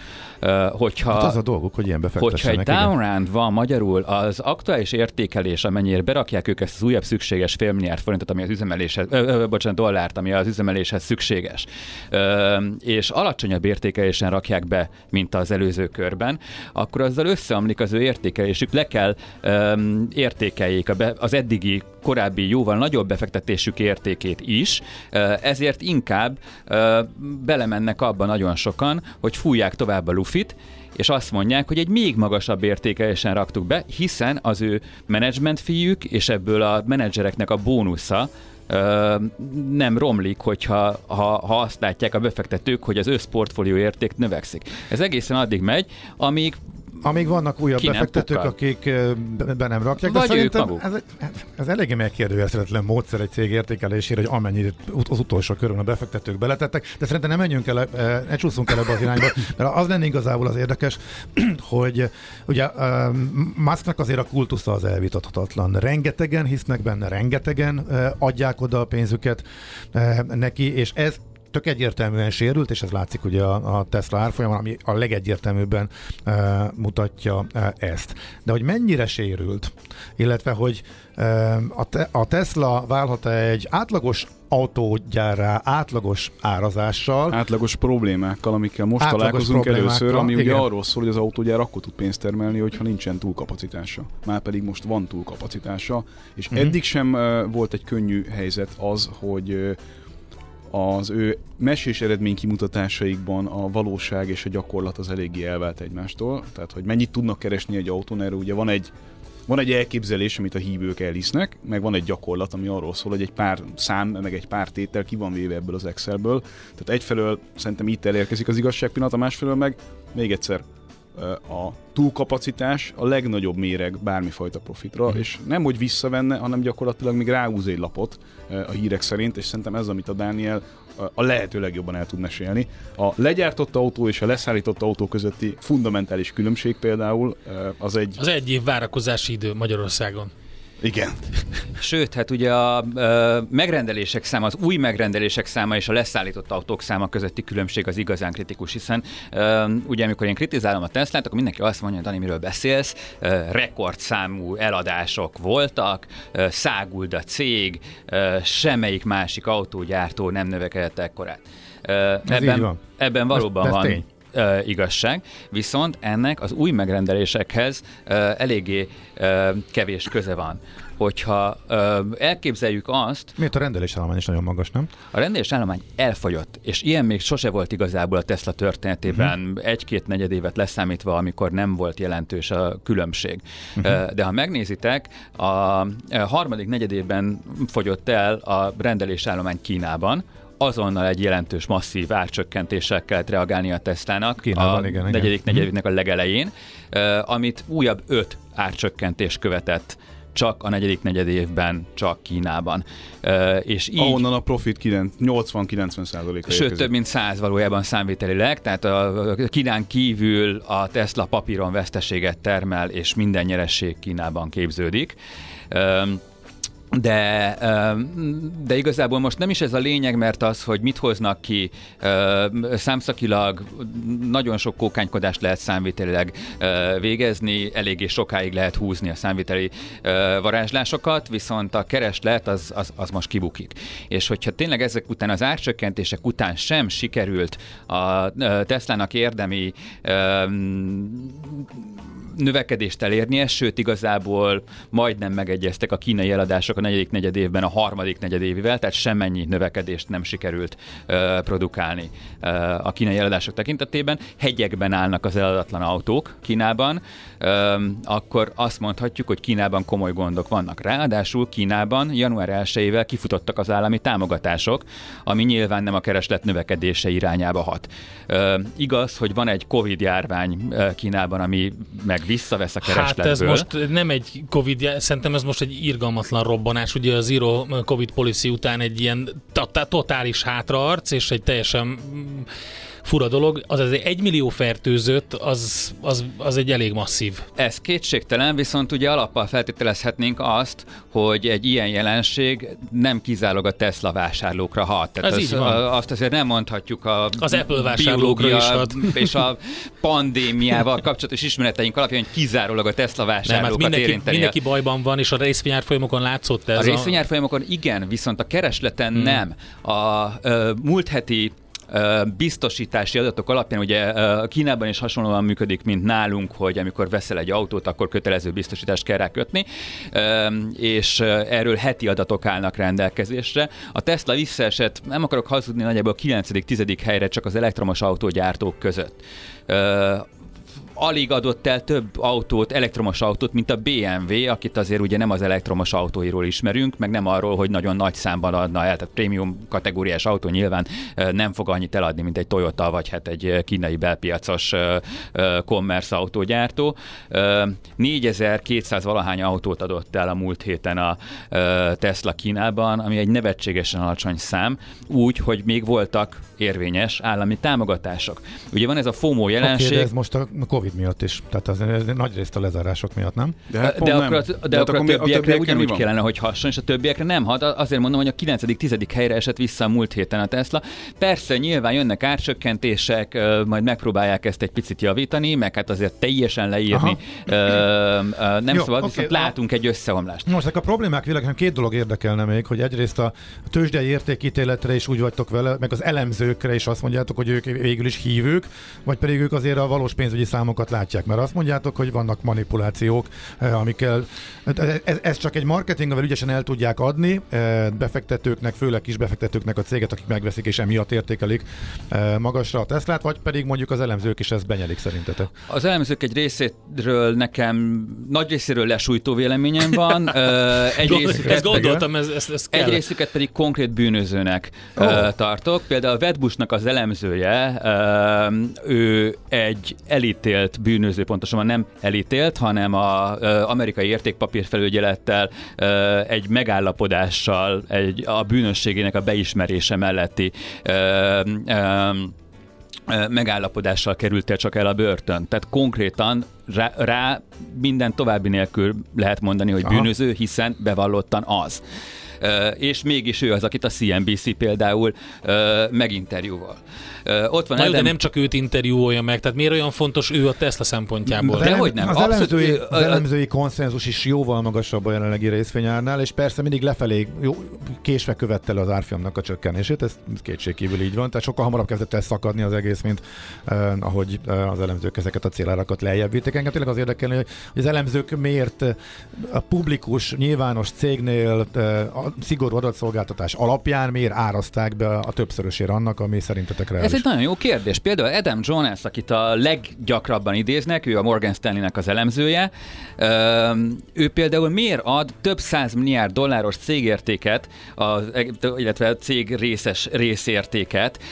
hogyha, hát az a dolguk, hogy ilyen Hogyha egy downround van magyarul, az aktuális értékelés, amennyire berakják ők ezt az újabb szükséges félmilliárd forintot, ami az üzemeléshez, ö, ö, bocsánat, dollárt, ami az üzemeléshez szükséges, ö, és alacsonyabb értékelésen rakják be, mint az előző körben, akkor azzal összeomlik az ő értékelésük, le kell ö, értékeljék a be, az eddigi korábbi jóval nagyobb befektetésük értékét is, ezért inkább belemennek abba nagyon sokan, hogy fújják tovább a lufit, és azt mondják, hogy egy még magasabb értékelésen raktuk be, hiszen az ő menedzsment fiúk és ebből a menedzsereknek a bónusza nem romlik, hogyha ha, ha azt látják a befektetők, hogy az összportfólió érték növekszik. Ez egészen addig megy, amíg Amíg vannak újabb befektetők, pukkad. akik ö, be nem rakják, de Vagy szerintem ez, ez eléggé megkérdőjelezhetetlen módszer egy cég értékelésére, hogy amennyit az utolsó körön a befektetők beletettek, de szerintem nem menjünk el, e, ne csúszunk el ebbe az irányba, mert az lenne igazából az érdekes, hogy ugye ö, Musknak azért a kultusza az elvitathatatlan. Rengetegen hisznek benne, rengetegen adják oda a pénzüket neki, és ez tök egyértelműen sérült, és ez látszik ugye a, a Tesla árfolyamon, ami a legegyértelműbben e, mutatja e, ezt. De hogy mennyire sérült, illetve hogy e, a, te, a Tesla válhat egy átlagos autógyárrá átlagos árazással, Átlagos problémákkal, amikkel most találkozunk először, ami ugye igen. arról szól, hogy az autógyár akkor tud pénzt termelni, hogyha nincsen túlkapacitása. Már pedig most van túlkapacitása, és Mhm. eddig sem uh, volt egy könnyű helyzet az, hogy uh, az ő mesés eredmény kimutatásaikban a valóság és a gyakorlat az eléggé elvált egymástól. Tehát, hogy mennyit tudnak keresni egy autón, erről ugye van egy van egy elképzelés, amit a hívők elhisznek, meg van egy gyakorlat, ami arról szól, hogy egy pár szám, meg egy pár tétel ki van véve ebből az Excelből. Tehát egyfelől szerintem itt elérkezik az igazság pillanata, másfelől meg még egyszer a túlkapacitás a legnagyobb méreg bármifajta profitra, Mhm. és nem hogy visszavenne, hanem gyakorlatilag még ráhúz egy lapot a hírek szerint, és szerintem ez, amit a Dániel a lehető legjobban el tud mesélni. A legyártott autó és a leszállított autó közötti fundamentális különbség például az egy... Az egy év várakozási idő Magyarországon. Igen. Sőt, hát ugye a ö, megrendelések száma, az új megrendelések száma és a leszállított autók száma közötti különbség az igazán kritikus, hiszen ö, ugye amikor én kritizálom a Teslát, akkor mindenki azt mondja, Dani, miről beszélsz, ö, rekordszámú eladások voltak, ö, száguld a cég, ö, semmelyik másik autógyártó nem növekedett ekkorát. Ö, ebben, van. ebben valóban ez van tény. Ö, igazság, viszont ennek az új megrendelésekhez ö, eléggé ö, kevés köze van. Hogyha ö, elképzeljük azt, miért a rendelésállomány is nagyon magas, nem? a rendelés állomány elfogyott, és ilyen még sose volt igazából a Tesla történetében, uh-huh. egy-két negyed évet leszámítva, amikor nem volt jelentős a különbség. Uh-huh. De ha megnézitek, a harmadik negyedében fogyott el a rendelés állomány Kínában, azonnal egy jelentős, masszív árcsökkentéssel kellett reagálni a Teslának Kínában, a igen, igen. negyedik negyedévnek a legelején, amit újabb öt árcsökkentés követett csak a negyedik negyed évben, csak Kínában. És így... Ahonnan a profit 80-90 százaléka Sőt, több mint száz valójában számvitelileg, tehát a Kínán kívül a Tesla papíron veszteséget termel, és minden nyeresség Kínában képződik. De, de igazából most nem is ez a lényeg, mert az, hogy mit hoznak ki, számszakilag nagyon sok kókánykodást lehet számvitelileg végezni, eléggé sokáig lehet húzni a számviteli varázslásokat, viszont a kereslet az, az, az most kibukik. És hogyha tényleg ezek után, az árcsökkentések után sem sikerült a ö, Teslának érdemi növekedést elérnie, sőt igazából majdnem megegyeztek a kínai eladások a negyedik negyed évben a harmadik negyed évivel, tehát semmennyi növekedést nem sikerült ö, produkálni ö, a kínai eladások tekintetében. Hegyekben állnak az eladatlan autók Kínában, akkor azt mondhatjuk, hogy Kínában komoly gondok vannak. Ráadásul Kínában január 1-ével kifutottak az állami támogatások, ami nyilván nem a kereslet növekedése irányába hat. Igaz, hogy van egy Covid járvány Kínában, ami meg visszavesz a Hát keresletből. ez most nem egy Covid, szerintem ez most egy irgalmatlan robbanás. Ugye a Zero Covid policy után egy ilyen to- totális hátraarc, és egy teljesen fura dolog. Az az egy millió fertőzött, az, az, az egy elég masszív. Ez kétségtelen, viszont ugye alappal feltételezhetnénk azt, hogy egy ilyen jelenség nem kizárólag a Tesla vásárlókra hat. Tehát Ez az, így van. azt azért nem mondhatjuk a Az Apple vásárlókra is hat. és a pandémiával kapcsolatos ismereteink alapján, hogy kizárólag a Tesla Nem, hát vásárlókat mindenki, érinteni. mindenki bajban van, és a részvényárfolyamokon látszott ez. A részvényárfolyamokon igen, viszont a keresleten Hmm. nem. A ö, múlt heti biztosítási adatok alapján ugye Kínában is hasonlóan működik, mint nálunk, hogy amikor veszel egy autót, akkor kötelező biztosítást kell rá kötni, és erről heti adatok állnak rendelkezésre. A Tesla visszaesett, nem akarok hazudni, nagyjából a 9.-10. helyre csak az elektromos autógyártók között. Alig adott el több autót, elektromos autót, mint a BMW, akit azért ugye nem az elektromos autóiról ismerünk, meg nem arról, hogy nagyon nagy számban adna el, tehát prémium kategóriás autó nyilván nem fog annyit eladni, mint egy Toyota, vagy hát egy kínai belpiacos commerce autógyártó. 4200 valahány autót adott el a múlt héten a Tesla Kínában, ami egy nevetségesen alacsony szám, úgy, hogy még voltak érvényes állami támogatások. Ugye van ez a FOMO jelenség. Okay, de ez most a Covid miatt is, tehát az, ez nagy részt a lezárások miatt, nem? De, hát de, akkor, nem. de, de akkor, akkor a többiekre a ugyanúgy kellene, hogy hasson, és a többiekre nem hat. Azért mondom, hogy a 9.-10. helyre esett vissza a múlt héten a Tesla. Persze, nyilván jönnek árcsökkentések, majd megpróbálják ezt egy picit javítani, meg hát azért teljesen leírni ö, ö, nem Jó, szabad, okay. viszont látunk egy összeomlást. Most a problémák világán két dolog érdekelne még, hogy egyrészt a tőzsdei értékítéletre is úgy vagytok vele, meg az elemzőkre is azt mondjátok, hogy ők végül is hívők, vagy pedig ők azért a valós pénzügyi számokat látják, mert azt mondjátok, hogy vannak manipulációk, amikkel ez, ez csak egy marketing, amivel ügyesen el tudják adni befektetőknek, főleg kis befektetőknek a céget, akik megveszik és emiatt értékelik magasra a Teslát, vagy pedig mondjuk az elemzők is ezt benyelik szerintetek? Az elemzők egy részéről nekem nagy részéről lesújtó véleményem van. egy részüket, ezt gondoltam, ez, ez, ez Egy részüket pedig konkrét bűnözőnek oh. tartok. Például a Vedbushnak az elemzője, ő egy elítélt bűnöző, pontosabban nem elítélt, hanem az amerikai értékpapírfelügyelettel egy megállapodással egy, a bűnösségének a beismerése melletti megállapodással került csak el a börtön. Tehát konkrétan rá, rá minden további nélkül lehet mondani, hogy Aha. bűnöző, hiszen bevallottan az és mégis ő az, akit a CNBC például meginterjúval. Ott van Na Adam... de nem csak őt interjúolja meg, tehát miért olyan fontos ő a Tesla szempontjából? De hogy nem. Az, Abszolút, elemzői, az elemzői konszenzus is jóval magasabb a jelenlegi részvényárnál, és persze mindig lefelé jó, késve követte el az árfiamnak a csökkenését, ez kétségkívül így van, tehát sokkal hamarabb kezdett el szakadni az egész, mint eh, ahogy eh, az elemzők ezeket a célárakat lejjebb vitték. Engem tényleg az érdekelni, hogy az elemzők miért a publikus, nyilvános cégnél eh, a szigorú adatszolgáltatás alapján miért áraszták be a többszörösére annak, ami szerintetek reális? Egy nagyon jó kérdés. Például Adam Jones, akit a leggyakrabban idéznek, ő a Morgan Stanley-nek az elemzője, ő például miért ad több száz milliárd dolláros cégértéket, illetve cég részes részértéket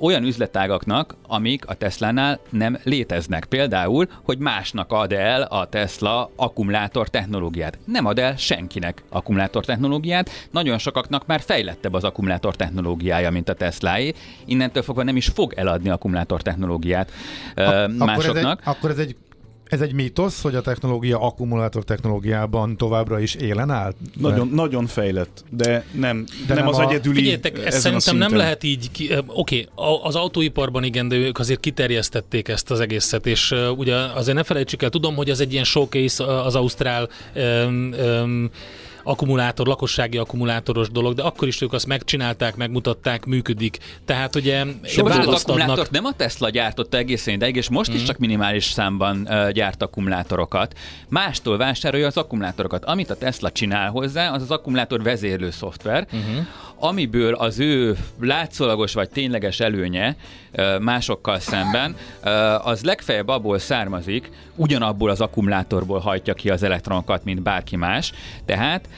olyan üzletágaknak, amik a Tesla-nál nem léteznek. Például, hogy másnak ad el a Tesla akkumulátor technológiát. Nem ad el senkinek akkumulátor technológiát, nagyon sokaknak már fejlettebb az akkumulátor technológiája, mint a Teslaé. Innentől fogva nem is fog eladni akkumulátor technológiát a, másoknak. Akkor ez, egy, akkor ez egy ez egy mítosz, hogy a technológia akkumulátor technológiában továbbra is élen áll? Nagyon, de... nagyon fejlett, de nem, de nem, nem az a... egyedüli Figyeljetek, ezt szerintem nem lehet így, ki... oké, okay, az autóiparban igen, de ők azért kiterjesztették ezt az egészet, és uh, ugye azért ne felejtsük el, tudom, hogy ez egy ilyen showcase az Ausztrál um, um, akkumulátor, lakossági akkumulátoros dolog, de akkor is ők azt megcsinálták, megmutatták, működik. Tehát ugye de az akkumulátort nem a Tesla gyártotta egészen ideig, és most mm. is mhm. csak minimális számban uh, gyárt akkumulátorokat. Mástól vásárolja az akkumulátorokat. Amit a Tesla csinál hozzá, az az akkumulátor vezérlő szoftver, uh-huh. Amiből az ő látszólagos vagy tényleges előnye másokkal szemben, az legfeljebb abból származik, ugyanabból az akkumulátorból hajtja ki az elektronokat, mint bárki más. Tehát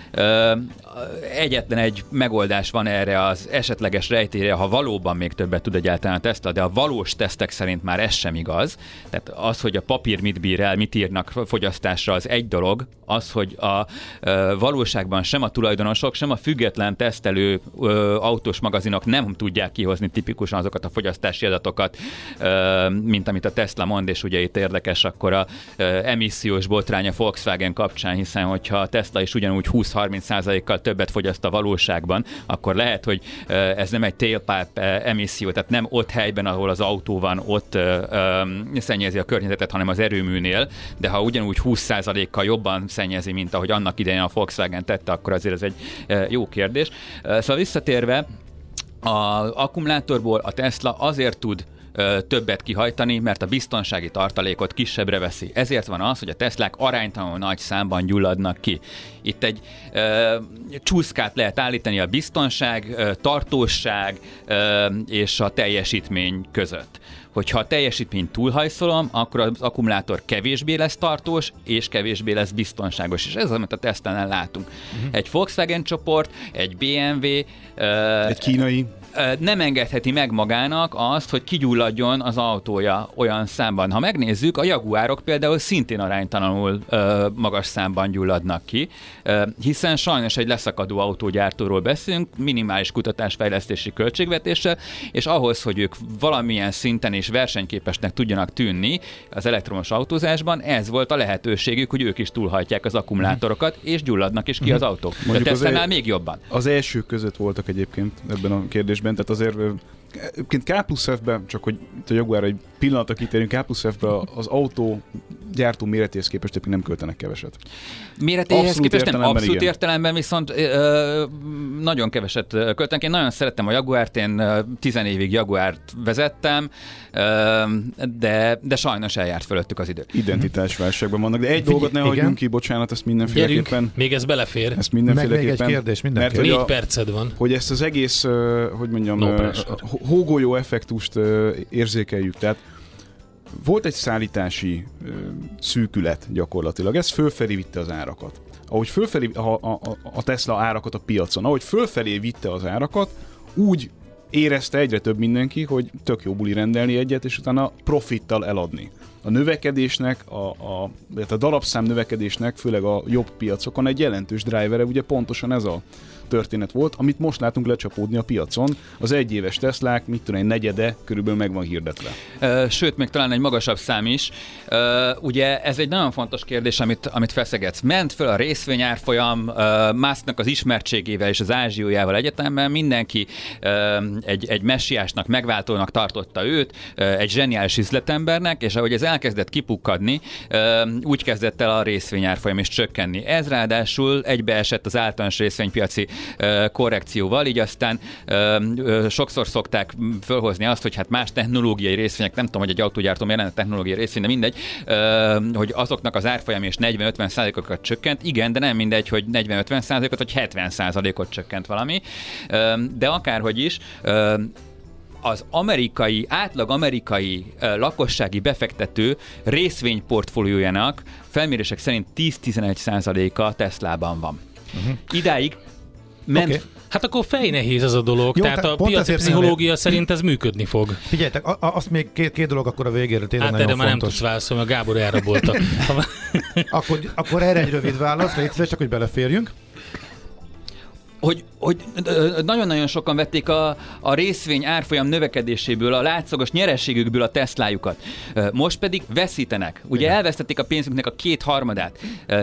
egyetlen egy megoldás van erre az esetleges rejtére, ha valóban még többet tud egyáltalán a Tesla, de a valós tesztek szerint már ez sem igaz. Tehát az, hogy a papír mit bír el, mit írnak fogyasztásra, az egy dolog. Az, hogy a valóságban sem a tulajdonosok, sem a független tesztelő autós magazinok nem tudják kihozni tipikusan azokat a fogyasztási adatokat, mint amit a Tesla mond, és ugye itt érdekes akkor a emissziós botránya Volkswagen kapcsán, hiszen hogyha a Tesla is ugyanúgy 20-30 kal többet fogyaszt a valóságban, akkor lehet, hogy ez nem egy tailpipe emisszió, tehát nem ott helyben, ahol az autó van, ott szennyezi a környezetet, hanem az erőműnél, de ha ugyanúgy 20%-kal jobban szennyezi, mint ahogy annak idején a Volkswagen tette, akkor azért ez egy jó kérdés. Szóval visszatérve, a akkumulátorból a Tesla azért tud többet kihajtani, mert a biztonsági tartalékot kisebbre veszi. Ezért van az, hogy a Teslák aránytalanul nagy számban gyulladnak ki. Itt egy ö, csúszkát lehet állítani a biztonság, ö, tartóság ö, és a teljesítmény között hogyha a teljesítményt túlhajszolom, akkor az akkumulátor kevésbé lesz tartós, és kevésbé lesz biztonságos. És ez az, amit a Tesla-nál látunk. Uh-huh. Egy Volkswagen csoport, egy BMW, egy kínai nem engedheti meg magának azt, hogy kigyulladjon az autója olyan számban. Ha megnézzük, a Jaguárok például szintén aránytalanul ö, magas számban gyulladnak ki, ö, hiszen sajnos egy leszakadó autógyártóról beszélünk, minimális kutatásfejlesztési költségvetéssel, és ahhoz, hogy ők valamilyen szinten és versenyképesnek tudjanak tűnni az elektromos autózásban, ez volt a lehetőségük, hogy ők is túlhajtják az akkumulátorokat, és gyulladnak is ki az autók. Mondjuk De Tesla-nál még jobban. Az első között voltak egyébként ebben a kérdésben, tehát azért Egyébként K plusz F-ben, csak hogy a Jaguar egy pillanatra kitérünk, K plusz F-be az autó gyártó méretéhez képest nem költenek keveset. Méretéhez képest nem, abszolút igen. értelemben viszont ö, nagyon keveset költenek. Én nagyon szerettem a Jaguárt, én tizen évig Jaguárt vezettem, ö, de, de sajnos eljárt fölöttük az idő. Identitásválságban vannak, de egy Figy- dolgot ne igen. hagyjunk ki, bocsánat, ezt mindenféleképpen. Gyerünk, még ez belefér. Ezt mindenféleképpen. Meg még egy kérdés, mindenképpen. Mert, Négy perced van. Hogy ezt az egész, hogy mondjam, no hógolyó effektust érzékeljük. Tehát volt egy szállítási szűkület gyakorlatilag, ez fölfelé vitte az árakat. Ahogy fölfelé, a, a, a Tesla árakat a piacon, ahogy fölfelé vitte az árakat, úgy érezte egyre több mindenki, hogy tök jó buli rendelni egyet, és utána profittal eladni. A növekedésnek, a, a, a darabszám növekedésnek, főleg a jobb piacokon egy jelentős drivere, ugye pontosan ez a történet volt, amit most látunk lecsapódni a piacon. Az egyéves Teslák, mit tudom egy negyede körülbelül meg van hirdetve. Sőt, még talán egy magasabb szám is. Ugye ez egy nagyon fontos kérdés, amit, amit feszegetsz. Ment föl a részvényárfolyam, Musknak az ismertségével és az ázsiójával egyetemben mindenki egy, egy messiásnak, megváltónak tartotta őt, egy zseniális üzletembernek, és ahogy ez elkezdett kipukkadni, úgy kezdett el a részvényárfolyam is csökkenni. Ez ráadásul egybeesett az általános részvénypiaci korrekcióval, így aztán sokszor szokták fölhozni azt, hogy hát más technológiai részvények, nem tudom, hogy egy autógyártó miért technológiai részvény, de mindegy, hogy azoknak az árfolyam és 40-50 százalékokat csökkent, igen, de nem mindegy, hogy 40-50 százalékot vagy 70 százalékot csökkent valami, de akárhogy is, az amerikai, átlag amerikai lakossági befektető részvényportfóliójának felmérések szerint 10-11 százaléka Teslában van. Uh-huh. Idáig ment... Okay. Hát akkor fejnehéz ez a dolog, Jó, tehát a piaci pszichológia nem... szerint ez működni fog. Figyeljetek, a, azt még két, két dolog akkor a végére tényleg hát erre már nem tudsz válaszolni, a Gábor elraboltak. akkor, akkor erre egy rövid válasz, légy csak hogy beleférjünk hogy, hogy nagyon-nagyon sokan vették a, a részvény árfolyam növekedéséből, a látszagos nyerességükből a Teslájukat. Most pedig veszítenek. Ugye Igen. elvesztették a pénzüknek a kétharmadát.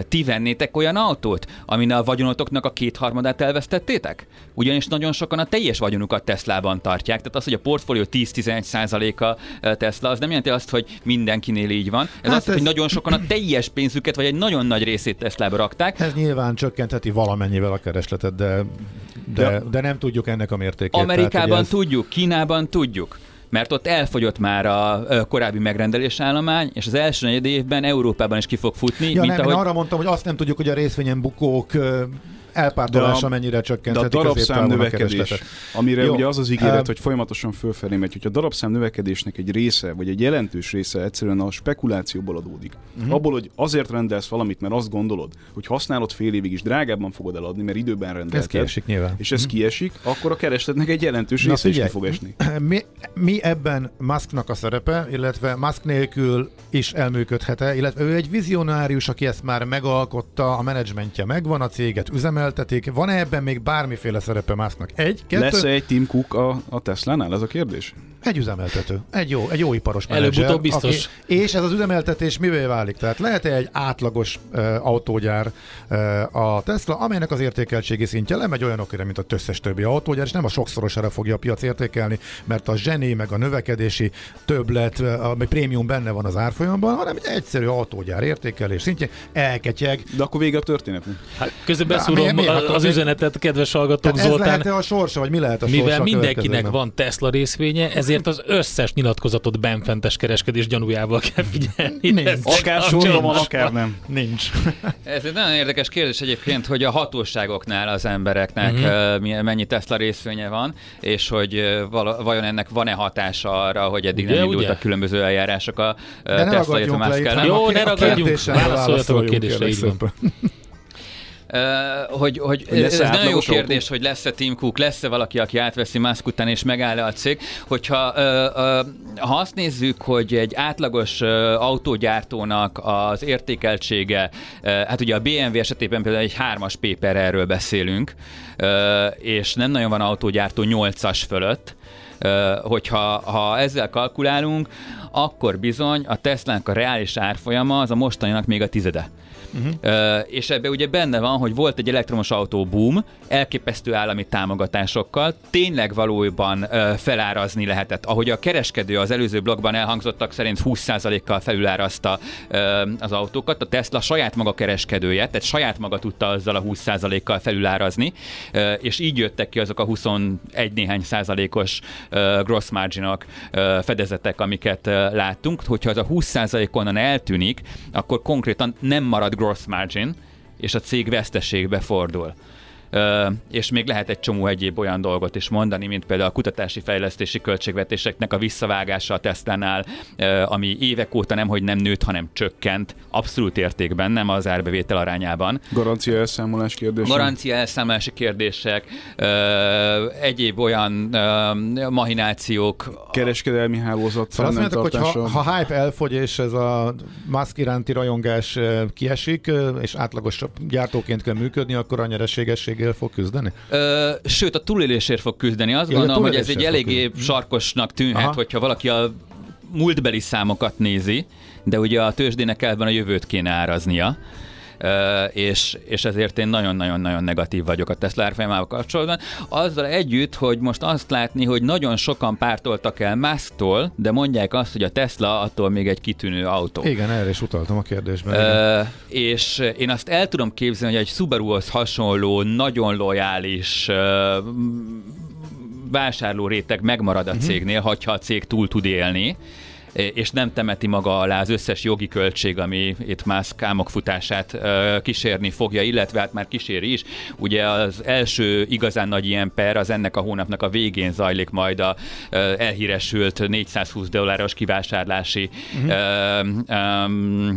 Ti vennétek olyan autót, amin a vagyonotoknak a kétharmadát elvesztettétek? Ugyanis nagyon sokan a teljes vagyonukat Teslában tartják. Tehát az, hogy a portfólió 10-11%-a Tesla, az nem jelenti azt, hogy mindenkinél így van. Ez hát azt, ez... hogy nagyon sokan a teljes pénzüket, vagy egy nagyon nagy részét Teslába rakták. Ez nyilván csökkentheti valamennyivel a keresletet, de de, de nem tudjuk ennek a mértékét. Amerikában tehát, ez... tudjuk, Kínában tudjuk mert ott elfogyott már a korábbi megrendelés állomány, és az első negyed évben Európában is ki fog futni. Ja, mint nem, ahogy... én arra mondtam, hogy azt nem tudjuk, hogy a részvényen bukók elpártolása mennyire csökkentheti De a darabszám növekedés, amire Jó. ugye az az ígéret, hogy folyamatosan fölfelé megy, hogyha a darabszám növekedésnek egy része, vagy egy jelentős része egyszerűen a spekulációból adódik. Uh-huh. Abból, hogy azért rendelsz valamit, mert azt gondolod, hogy használod fél évig is drágábban fogod eladni, mert időben rendelted. Ez kiesik nyilván. És ez uh-huh. kiesik, akkor a keresletnek egy jelentős része is ki fog esni. Mi, mi ebben Musknak a szerepe, illetve Musk nélkül is elműködhet-e, illetve ő egy vizionárius, aki ezt már megalkotta, a menedzsmentje megvan, a céget üzemel, üzemeltetik. Van-e ebben még bármiféle szerepe másnak? Egy, kettő... Lesz-e egy Tim Cook a, a Tesla-nál? Ez a kérdés? Egy üzemeltető. Egy jó, egy jó iparos menedzser. Előbb-utóbb biztos. Aki, és ez az üzemeltetés mivel válik? Tehát lehet-e egy átlagos uh, autógyár uh, a Tesla, amelynek az értékeltségi szintje lemegy olyanokra, mint a összes többi autógyár, és nem a sokszorosára fogja a piac értékelni, mert a zseni, meg a növekedési többlet, ami prémium benne van az árfolyamban, hanem egy egyszerű autógyár értékelés szintje, elketyeg. De akkor vége a történetnek. Hát közben beszúrom az, az üzenetet, kedves hallgatók, Zoltán. Ez lehet a sorsa, vagy mi lehet a sorsa? Mivel mindenkinek van Tesla részvénye, ezért az összes nyilatkozatot benfentes kereskedés gyanújával kell figyelni. Nincs. Akár sorra van, akár nem. Nincs. Ez egy nagyon érdekes kérdés egyébként, hogy a hatóságoknál az embereknek Mhm. uh-huh. mennyi Tesla részvénye van, és hogy vala- vajon ennek van-e hatása arra, hogy eddig Ugye, nem ugye? indultak különböző eljárások a De ne Tesla, ragadjunk le itt, hanem Jó, a ne a ragadjunk, válaszoljatok a kérdésre, így van. Hogy, hogy Hogy ez nagyon jó kérdés, hogy lesz-e Tim Cook, lesz-e valaki, aki átveszi Musk után és megáll-e a cég. Hogyha ha azt nézzük, hogy egy átlagos autógyártónak az értékeltsége, hát ugye a BMW esetében például egy hármas paper erről beszélünk, és nem nagyon van autógyártó 8-as fölött, hogyha ha ezzel kalkulálunk, akkor bizony a Teslának a reális árfolyama az a mostaninak még a tizede. Uh-huh. És ebbe ugye benne van, hogy volt egy elektromos autó boom, elképesztő állami támogatásokkal, tényleg valójában felárazni lehetett. Ahogy a kereskedő az előző blogban elhangzottak szerint 20%-kal felülárazta az autókat, a Tesla saját maga kereskedője, tehát saját maga tudta azzal a 20%-kal felülárazni, és így jöttek ki azok a 21 néhány százalékos gross marginok, fedezetek, amiket láttunk. Hogyha az a 20% onnan eltűnik, akkor konkrétan nem marad gross margin, és a cég veszteségbe fordul. És még lehet egy csomó egyéb olyan dolgot is mondani, mint például a kutatási fejlesztési költségvetéseknek a visszavágása a Tesla-nál, ami évek óta nem, hogy nem nőtt, hanem csökkent, abszolút értékben, nem az árbevétel arányában. Garancia elszámolás kérdése. Garancia elszámolási kérdések, egyéb olyan mahinációk, Kereskedelmi hálózat Szóval azt mondjátok, hogy ha, ha hype elfogy, és ez a Musk iránti rajongás kiesik, és átlagos gyártóként kell működni, akkor a nyereségességgel fog küzdeni? Ö, sőt, a túlélésért fog küzdeni. Azt Ja, gondolom, hogy ez egy eléggé küzdeni. sarkosnak tűnhet, Aha. hogyha valaki a múltbeli számokat nézi, de ugye a tőzsdének elben a jövőt kéne áraznia. És, és ezért én nagyon-nagyon-nagyon negatív vagyok a Tesla árfolyamával kapcsolatban. Azzal együtt, hogy most azt látni, hogy nagyon sokan pártoltak el Musktól, de mondják azt, hogy a Tesla attól még egy kitűnő autó. Igen, erre is utaltam a kérdésben. Ö, és én azt el tudom képzelni, hogy egy Subaruhoz hasonló, nagyon lojális ö, vásárló réteg megmarad a cégnél, hogyha a cég túl tud élni és nem temeti maga alá az összes jogi költség, ami itt Musk álmokfutását ö, kísérni fogja, illetve hát már kíséri is. Ugye az első igazán nagy ilyen per az ennek a hónapnak a végén zajlik majd a elhíresült 420 dolláros kivásárlási uh-huh. ö, ö,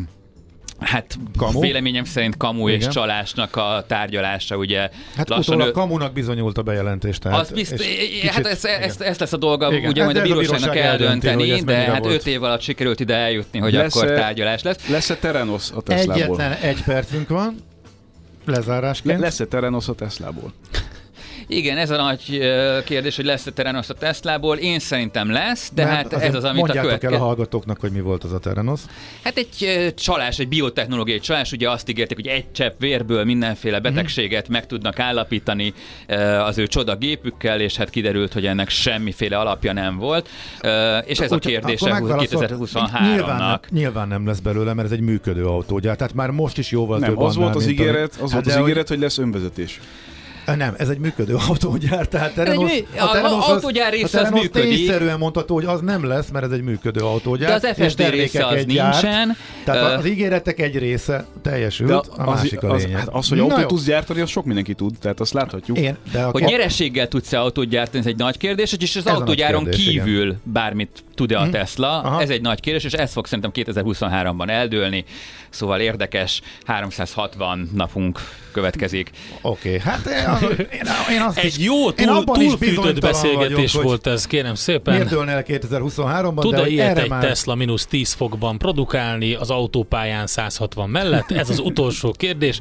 Hát Kamu? véleményem szerint kamu és Igen. csalásnak a tárgyalása, ugye Hát lassan utólag ő- kamunak bizonyult a bejelentés. Tehát, az bizt, és hát kicsit- ez, ez, ez lesz a dolga, Igen, ugye hát majd a ez a bíróságnak bíróság eldönti, eldönteni, ez de hát volt. 5 év alatt sikerült ide eljutni, hogy Lesz-e- akkor tárgyalás lesz. Lesz-e Terenos a Teslából? Egyetlen egy percünk van, lezárásként. Le- lesz-e Terenos a Teslából? Igen, ez a nagy kérdés, hogy lesz-e Terenos a Teslából. Én szerintem lesz, de Mert hát ez az, amit a Mondjátok el a következő... hallgatóknak, hogy mi volt az a Terenos. Hát egy csalás, egy biotechnológiai csalás, ugye azt ígérték, hogy egy csepp vérből mindenféle Mhm. betegséget meg tudnak állapítani az ő csoda gépükkel, és hát kiderült, hogy ennek semmiféle alapja nem volt. És ez a Úgy- kérdése akkor megválaszolt- 2023-nak. Nyilván nem, nyilván nem lesz belőle, mert ez egy működő autógyár. Tehát már most is jóval több Nem, az annál, volt az mint ami- ígéret, az Hát volt az hogy- ígéret, hogy lesz önvezetés. Nem, ez egy működő autógyár, tehát Terenos, mű- a- autógyár része a az Terenos működik. tényszerűen mondható, hogy az nem lesz, mert ez egy működő autógyár. De az FSD része az egy gyárt. nincsen. Tehát Ö, az ígéretek egy része teljesült, De a másik a az, lényeg. az, az, hogy autót jó. tudsz gyártani, az sok mindenki tud, tehát azt láthatjuk. Én, de a Hogy nyerességgel tudsz-e autót gyártani, ez egy nagy kérdés, és az Ez autógyáron kérdés, igen. kívül bármit tud-e a Tesla, Aha. ez egy nagy kérdés, és ez fog szerintem 2023-ban eldőlni, szóval érdekes, 360 napunk következik. Oké, okay, hát én, én, én azt Egy is, jó, én túl, túlfűtött bizonytalan beszélgetés vagyok, volt ez, kérem szépen. miért dőlne el 2023-ban, de Tud-e hogy ilyet erre egy már... Tesla mínusz 10 fokban produkálni az autópályán 160 mellett? Ez az utolsó kérdés,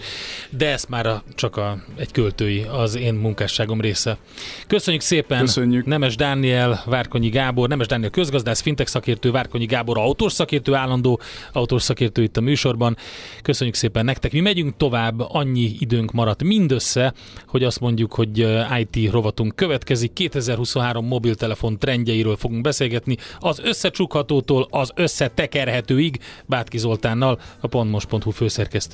de ez már a, csak a, egy költői, az én munkásságom része. Köszönjük szépen Köszönjük. Nemes Dániel, Várkonyi Gábor, Nemes Dániel közgazdász, fintech szakértő, Várkonyi Gábor autós szakértő, állandó autós szakértő itt a műsorban. Köszönjük szépen nektek. Mi megyünk tovább, annyi időnk maradt mindössze, hogy azt mondjuk, hogy eh, IT rovatunk következik. 2023 mobiltelefon trendjeiről fogunk beszélgetni, az összecsukhatótól az összetekerhetőig Bátki Zoltánnal, a pontmos.hu főszerkesztő